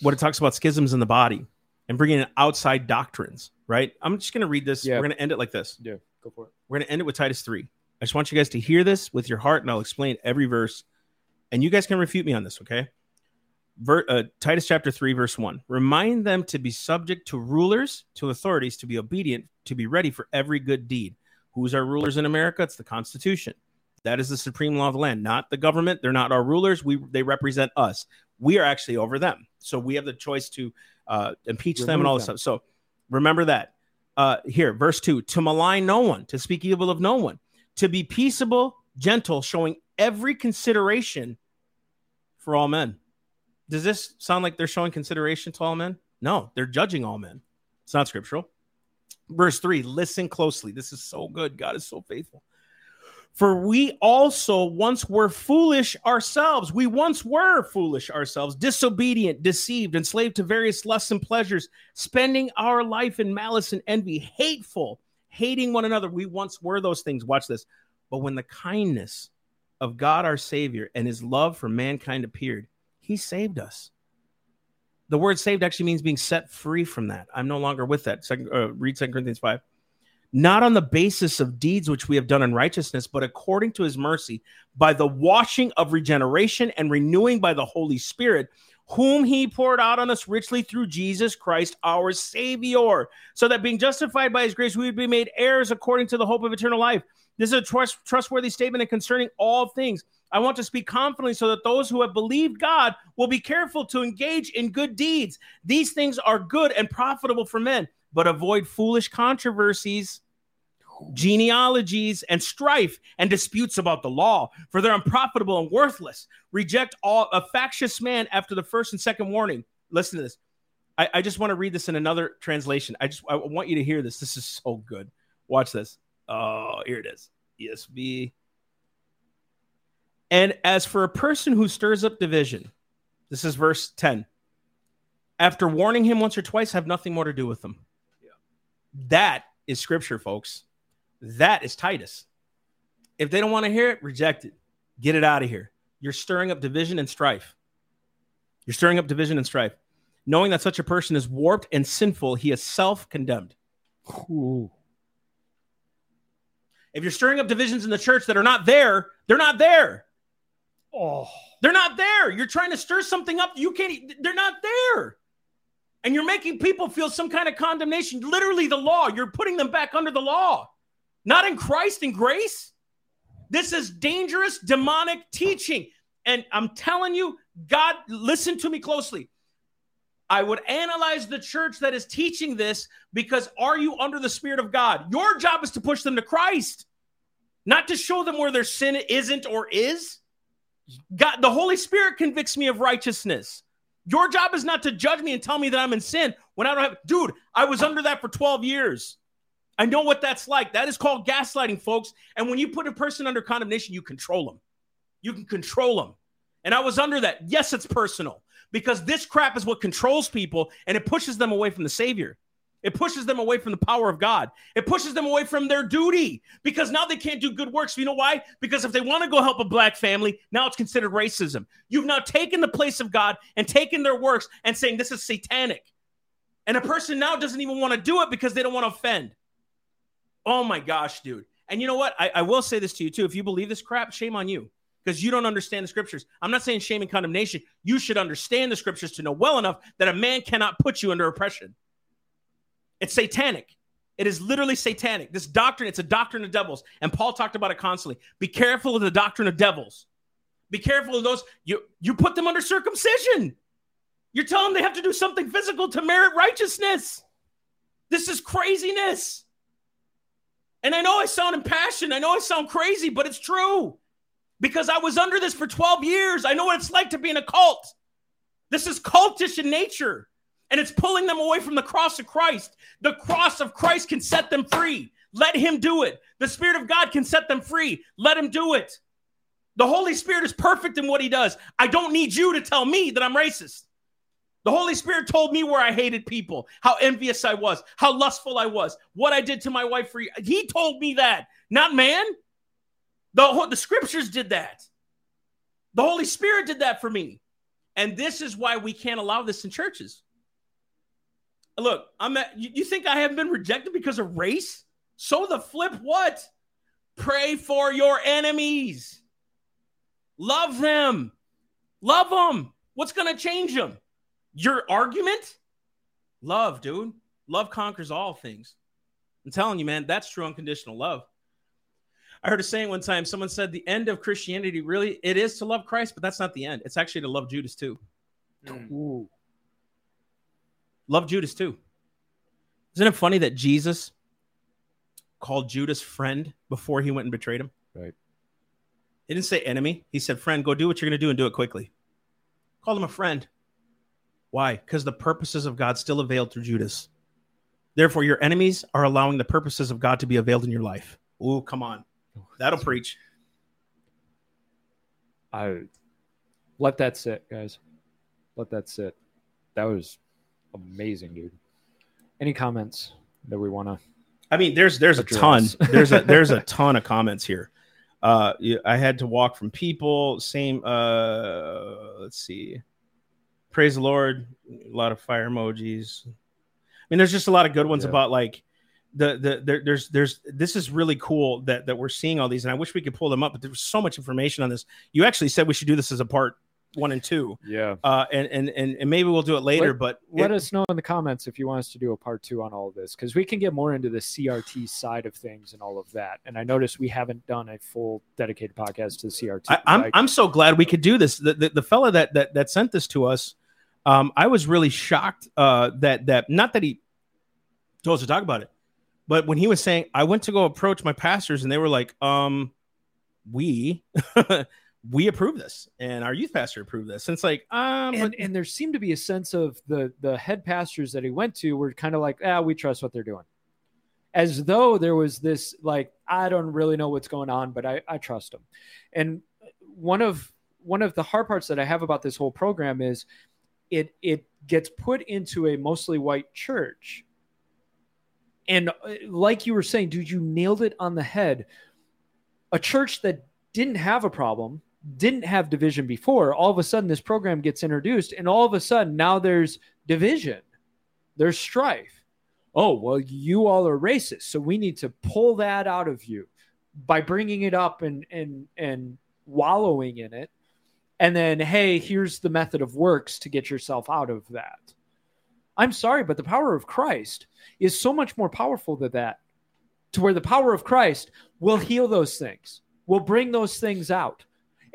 what it talks about schisms in the body and bringing in outside doctrines. Right? I'm just going to read this. Yeah. We're going to end it like this. Yeah, go for it. We're going to end it with Titus 3. I just want you guys to hear this with your heart, and I'll explain every verse. And you guys can refute me on this, okay? Ver, uh, Titus chapter 3, verse 1. Remind them to be subject to rulers, to authorities, to be obedient, to be ready for every good deed. Who's our rulers in America? It's the Constitution. That is the supreme law of the land, not the government. They're not our rulers. We they represent us. We are actually over them. So we have the choice to uh, impeach them and all this them. stuff. So remember that. Uh, here, verse 2 to malign no one, to speak evil of no one, to be peaceable, gentle, showing every consideration for all men. Does this sound like they're showing consideration to all men? No, they're judging all men. It's not scriptural. Verse 3 listen closely. This is so good. God is so faithful. For we also once were foolish ourselves. We once were foolish ourselves, disobedient, deceived, enslaved to various lusts and pleasures, spending our life in malice and envy, hateful, hating one another. We once were those things. Watch this. But when the kindness of God our Savior and his love for mankind appeared, he saved us. The word saved actually means being set free from that. I'm no longer with that. Second, uh, read 2 Corinthians 5 not on the basis of deeds which we have done in righteousness, but according to his mercy, by the washing of regeneration and renewing by the Holy Spirit, whom he poured out on us richly through Jesus Christ, our Savior, so that being justified by his grace, we would be made heirs according to the hope of eternal life. This is a trust, trustworthy statement and concerning all things. I want to speak confidently so that those who have believed God will be careful to engage in good deeds. These things are good and profitable for men, but avoid foolish controversies, genealogies, and strife and disputes about the law, for they're unprofitable and worthless. Reject all a factious man after the first and second warning. Listen to this. I, I just want to read this in another translation. I just I want you to hear this. This is so good. Watch this. Oh, here it is. ESV. And as for a person who stirs up division, this is verse 10. After warning him once or twice, have nothing more to do with them. That is scripture, folks. That is Titus. If they don't want to hear it, reject it. Get it out of here. You're stirring up division and strife. You're stirring up division and strife. Knowing that such a person is warped and sinful, he is self condemned. If you're stirring up divisions in the church that are not there, they're not there. Oh, They're not there. You're trying to stir something up. You can't, they're not there. And you're making people feel some kind of condemnation. Literally, the law. You're putting them back under the law, not in Christ and grace. This is dangerous, demonic teaching. And I'm telling you, God, listen to me closely. I would analyze the church that is teaching this because are you under the Spirit of God? Your job is to push them to Christ, not to show them where their sin isn't or is. God, the Holy Spirit convicts me of righteousness. Your job is not to judge me and tell me that I'm in sin when I don't have. Dude, I was under that for 12 years. I know what that's like. That is called gaslighting, folks. And when you put a person under condemnation, you control them. You can control them. And I was under that. Yes, it's personal because this crap is what controls people and it pushes them away from the Savior. It pushes them away from the power of God. It pushes them away from their duty because now they can't do good works. You know why? Because if they want to go help a black family, now it's considered racism. You've now taken the place of God and taken their works and saying this is satanic. And a person now doesn't even want to do it because they don't want to offend. Oh my gosh, dude. And you know what? I, I will say this to you too. If you believe this crap, shame on you because you don't understand the scriptures. I'm not saying shame and condemnation. You should understand the scriptures to know well enough that a man cannot put you under oppression. It's satanic. It is literally satanic. This doctrine, it's a doctrine of devils. And Paul talked about it constantly. Be careful of the doctrine of devils. Be careful of those. You you put them under circumcision. You're telling them they have to do something physical to merit righteousness. This is craziness. And I know I sound impassioned. I know I sound crazy, but it's true. Because I was under this for 12 years. I know what it's like to be in a cult. This is cultish in nature and it's pulling them away from the cross of Christ. The cross of Christ can set them free. Let him do it. The Spirit of God can set them free. Let him do it. The Holy Spirit is perfect in what he does. I don't need you to tell me that I'm racist. The Holy Spirit told me where I hated people, how envious I was, how lustful I was, what I did to my wife for. He told me that, not man. The, the scriptures did that. The Holy Spirit did that for me. And this is why we can't allow this in churches. Look, I'm at, you, think I haven't been rejected because of race? So the flip what? Pray for your enemies. Love them. Love them. What's going to change them? Your argument? Love, dude. Love conquers all things. I'm telling you, man, that's true unconditional love. I heard a saying one time. Someone said the end of Christianity really it is to love Christ, but that's not the end. It's actually to love Judas too. Ooh. Love Judas too. Isn't it funny that Jesus called Judas friend before he went and betrayed him? Right. He didn't say enemy. He said, friend, go do what you're going to do and do it quickly. Called him a friend. Why? Because the purposes of God still availed through Judas. Therefore, your enemies are allowing the purposes of God to be availed in your life. Ooh, come on. That'll preach. I let that sit, guys. Let that sit. That was amazing, dude. Any comments that we want to? I mean, there's there's a ton. There's a there's a ton of comments here. Uh, I had to walk from people. Same. Uh, let's see. Praise the Lord. A lot of fire emojis. I mean, there's just a lot of good ones Yeah. about like the the there, there's there's this is really cool that that we're seeing all these, and I wish we could pull them up, but there's so much information on this. You actually said we should do this as a part one and two. Yeah. Uh, and, and and and maybe we'll do it later. but Let it- us know in the comments if you want us to do a part two on all of this because we can get more into the CRT side of things and all of that. And I noticed we haven't done a full dedicated podcast to the CRT. I, I'm Like, I'm so glad we could do this. The the, the fella that, that that sent this to us, um, I was really shocked uh, that that not that he told us to talk about it, but when he was saying I went to go approach my pastors and they were like, um, we we approve this and our youth pastor approved this. And it's like, um, and, and there seemed to be a sense of the the head pastors that he went to were kind of like, ah, we trust what they're doing, as though there was this like, I don't really know what's going on, but I I trust them. And one of one of the hard parts that I have about this whole program is it it gets put into a mostly white church. And uh, like you were saying, dude, you nailed it on the head. A church that didn't have a problem didn't have division before. All of a sudden, this program gets introduced, and all of a sudden, now there's division, there's strife. Oh, well, you all are racist, so we need to pull that out of you by bringing it up and and and wallowing in it. And then, hey, here's the method of works to get yourself out of that. I'm sorry, but the power of Christ is so much more powerful than that. To where the power of Christ will heal those things, will bring those things out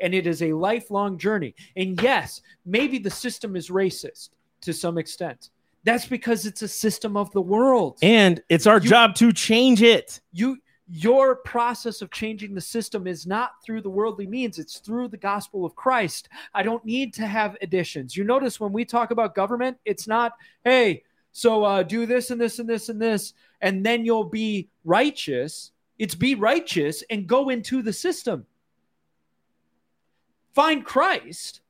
and it is a lifelong journey. And yes, maybe the system is racist to some extent. That's because it's a system of the world. and it's our You- job to change it. you your process of changing the system is not through the worldly means it's through the gospel of christ i don't need to have additions you notice when we talk about government it's not hey so uh, do this and this and this and this and then you'll be righteous it's be righteous and go into the system find christ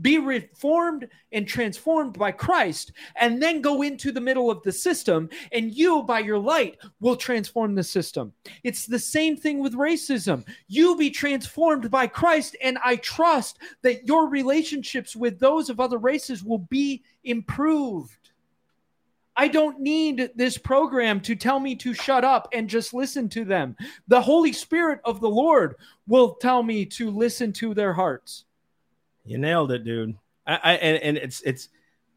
be reformed and transformed by Christ, and then go into the middle of the system, and you, by your light, will transform the system. It's the same thing with racism. You be transformed by Christ, and I trust that your relationships with those of other races will be improved. I don't need this program to tell me to shut up and just listen to them. The Holy Spirit of the Lord will tell me to listen to their hearts. You nailed it, dude. I, I and, and it's it's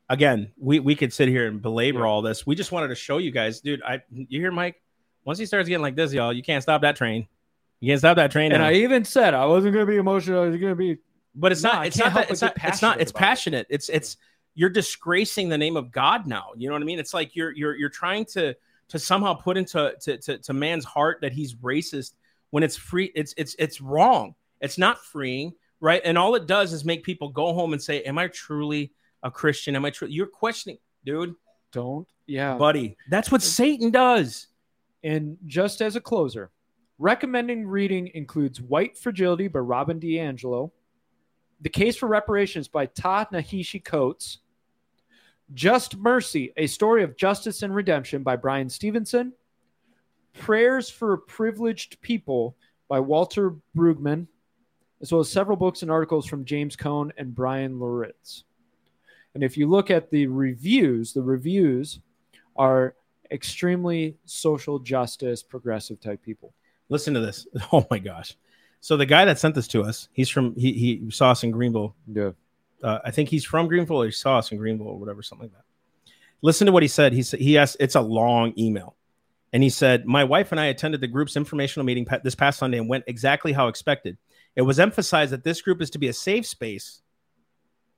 again, we we could sit here and belabor Yeah. all this. We just wanted to show you guys, dude. I you hear Mike? Once he starts getting like this, y'all, you can't stop that train. You can't stop that train. And now. I even said I wasn't going to be emotional. I was going to be. but it's No, not. It's can't That, it's not. It's not. It's it. passionate. It's it's you're disgracing the name of God now. You know what I mean? It's like you're you're you're trying to to somehow put into to, to, to man's heart that he's racist when it's free. It's it's it's wrong. It's not freeing, right? And all it does is make people go home and say, "Am I truly a Christian? Am I true?" You're questioning, dude, Don't. Yeah. buddy. That's what Satan does. and just as a closer, recommending reading includes White Fragility by Robin DiAngelo, The Case for Reparations by Ta-Nehisi Coates, Just Mercy, A Story of Justice and Redemption by Bryan Stevenson, Prayers for Privileged People by Walter Brueggemann, as well as several books and articles from James Cone and Bryan Loritts. And if you look at the reviews, the reviews are extremely social justice, progressive type people. Listen to this. Oh my gosh. So the guy that sent this to us, he's from he he saw us in Greenville. Yeah. Uh, I think he's from Greenville or he saw us in Greenville or whatever, something like that. Listen to what he said. He said he asked. It's a long email, and he said, "My wife and I attended the group's informational meeting pa- this past Sunday and went exactly how expected. It was emphasized that this group is to be a safe space.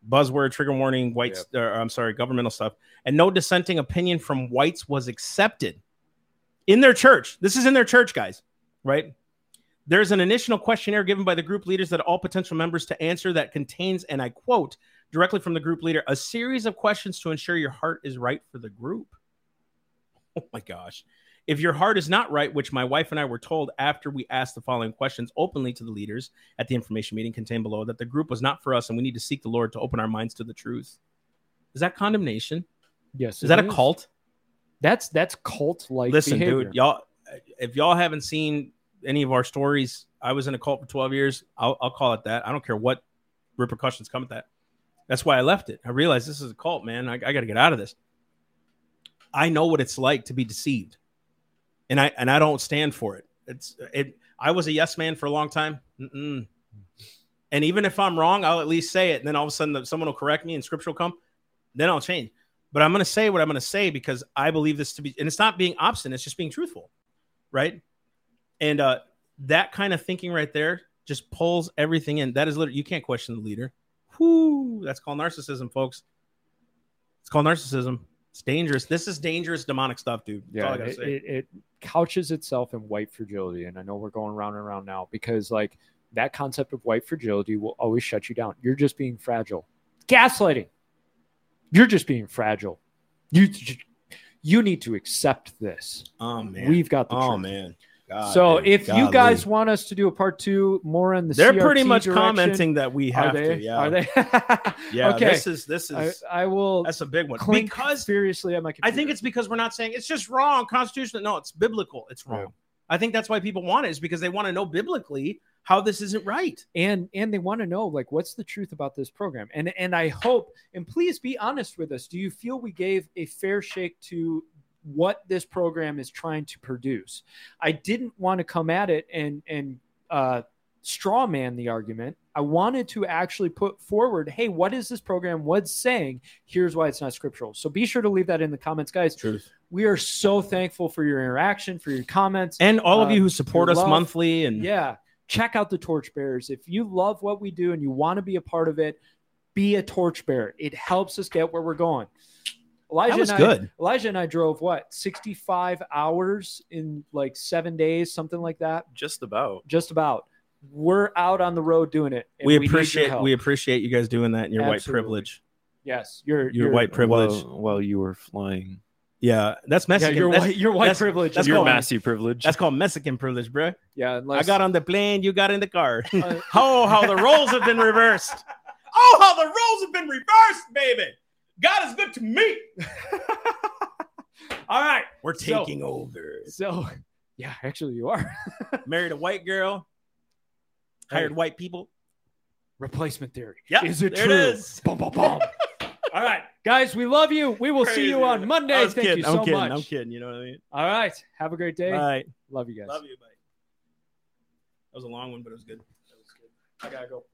Buzzword, trigger warning, whites. Or, I'm sorry, governmental stuff, and no dissenting opinion from whites was accepted in their church. This is in their church, guys. Right? There's an initial questionnaire given by the group leaders that all potential members to answer that contains, and I quote directly from the group leader, a series of questions to ensure your heart is right for the group. Oh my gosh. If your heart is not right, which my wife and I were told after we asked the following questions openly to the leaders at the information meeting contained below, that the group was not for us and we need to seek the Lord to open our minds to the truth. Is that condemnation? Yes. Is that a cult? That's that's cult like. Listen, dude, y'all, if y'all haven't seen any of our stories, I was in a cult for 12 years. I'll, I'll call it that. I don't care what repercussions come with that. That's why I left it. I realized this is a cult, man. I, I got to get out of this. I know what it's like to be deceived, and I and I don't stand for it. It's it. I was a yes man for a long time. Mm-mm. And even if I'm wrong, I'll at least say it. And then all of a sudden, someone will correct me and scripture will come. Then I'll change. But I'm going to say what I'm going to say because I believe this to be, and it's not being obstinate, it's just being truthful. Right. And uh, that kind of thinking right there just pulls everything in. That is literally, you can't question the leader. Whoo, that's called narcissism, folks. It's called narcissism. It's dangerous. This is dangerous demonic stuff, dude. That's Yeah, it, say. it, it couches itself in white fragility, and I know we're going round and round now because like that concept of white fragility will always shut you down. You're just being fragile. Gaslighting. You're just being fragile. You you need to accept this. oh man. We've got the oh truth. man. God, so dude. if you guys want us to do a part two more on the they're CRT pretty much direction, commenting that we have they? to. Yeah. Are they? Yeah. okay. This is this I, is I will that's a big one clink because furiously at my I think it's because we're not saying it's just wrong constitutional. No, it's biblical. It's wrong. Yeah. I think that's why people want it is because they want to know biblically how this isn't right. and and they want to know like what's the truth about this program and and i hope and please be honest with us do you feel we gave a fair shake to what this program is trying to produce. I didn't want to come at it and and uh straw man the argument. I wanted to actually put forward hey what is this program? What's saying? Here's why it's not scriptural. So be sure to leave that in the comments guys. Truth. we are so thankful for your interaction for your comments And all of Uh, you who support us love. monthly and yeah. Check out the torchbearers. If you love what we do and you want to be a part of it be a torchbearer. It helps us get where we're going elijah that was and I, good. elijah and i drove what 65 hours in like seven days something like that Just about. just about we're out on the road doing it and We appreciate help. we appreciate you guys doing that and your white privilege. yes you're Your white privilege. While, while you were flying. Yeah, that's yeah, Mexican. your that's, white your white that's- privilege that's Your called- massy privilege. that's called Mexican privilege, bro. yeah I got on the plane, you got in the car. uh, oh, how the roles have been reversed. Oh, how the roles have been reversed, baby. God is good to me. all right We're So- taking over. so yeah actually you are Married a white girl, hired white people. replacement theory Yep, is it there true it is. Bum, bum, bum. All right, guys, we love you. We will see you on Monday. Thank kidding. you I'm so kidding. much. I'm kidding. You know what I mean? All right, have a great day. Bye. Love you guys. Love you. Bye. That was a long one, but it was good. I gotta go.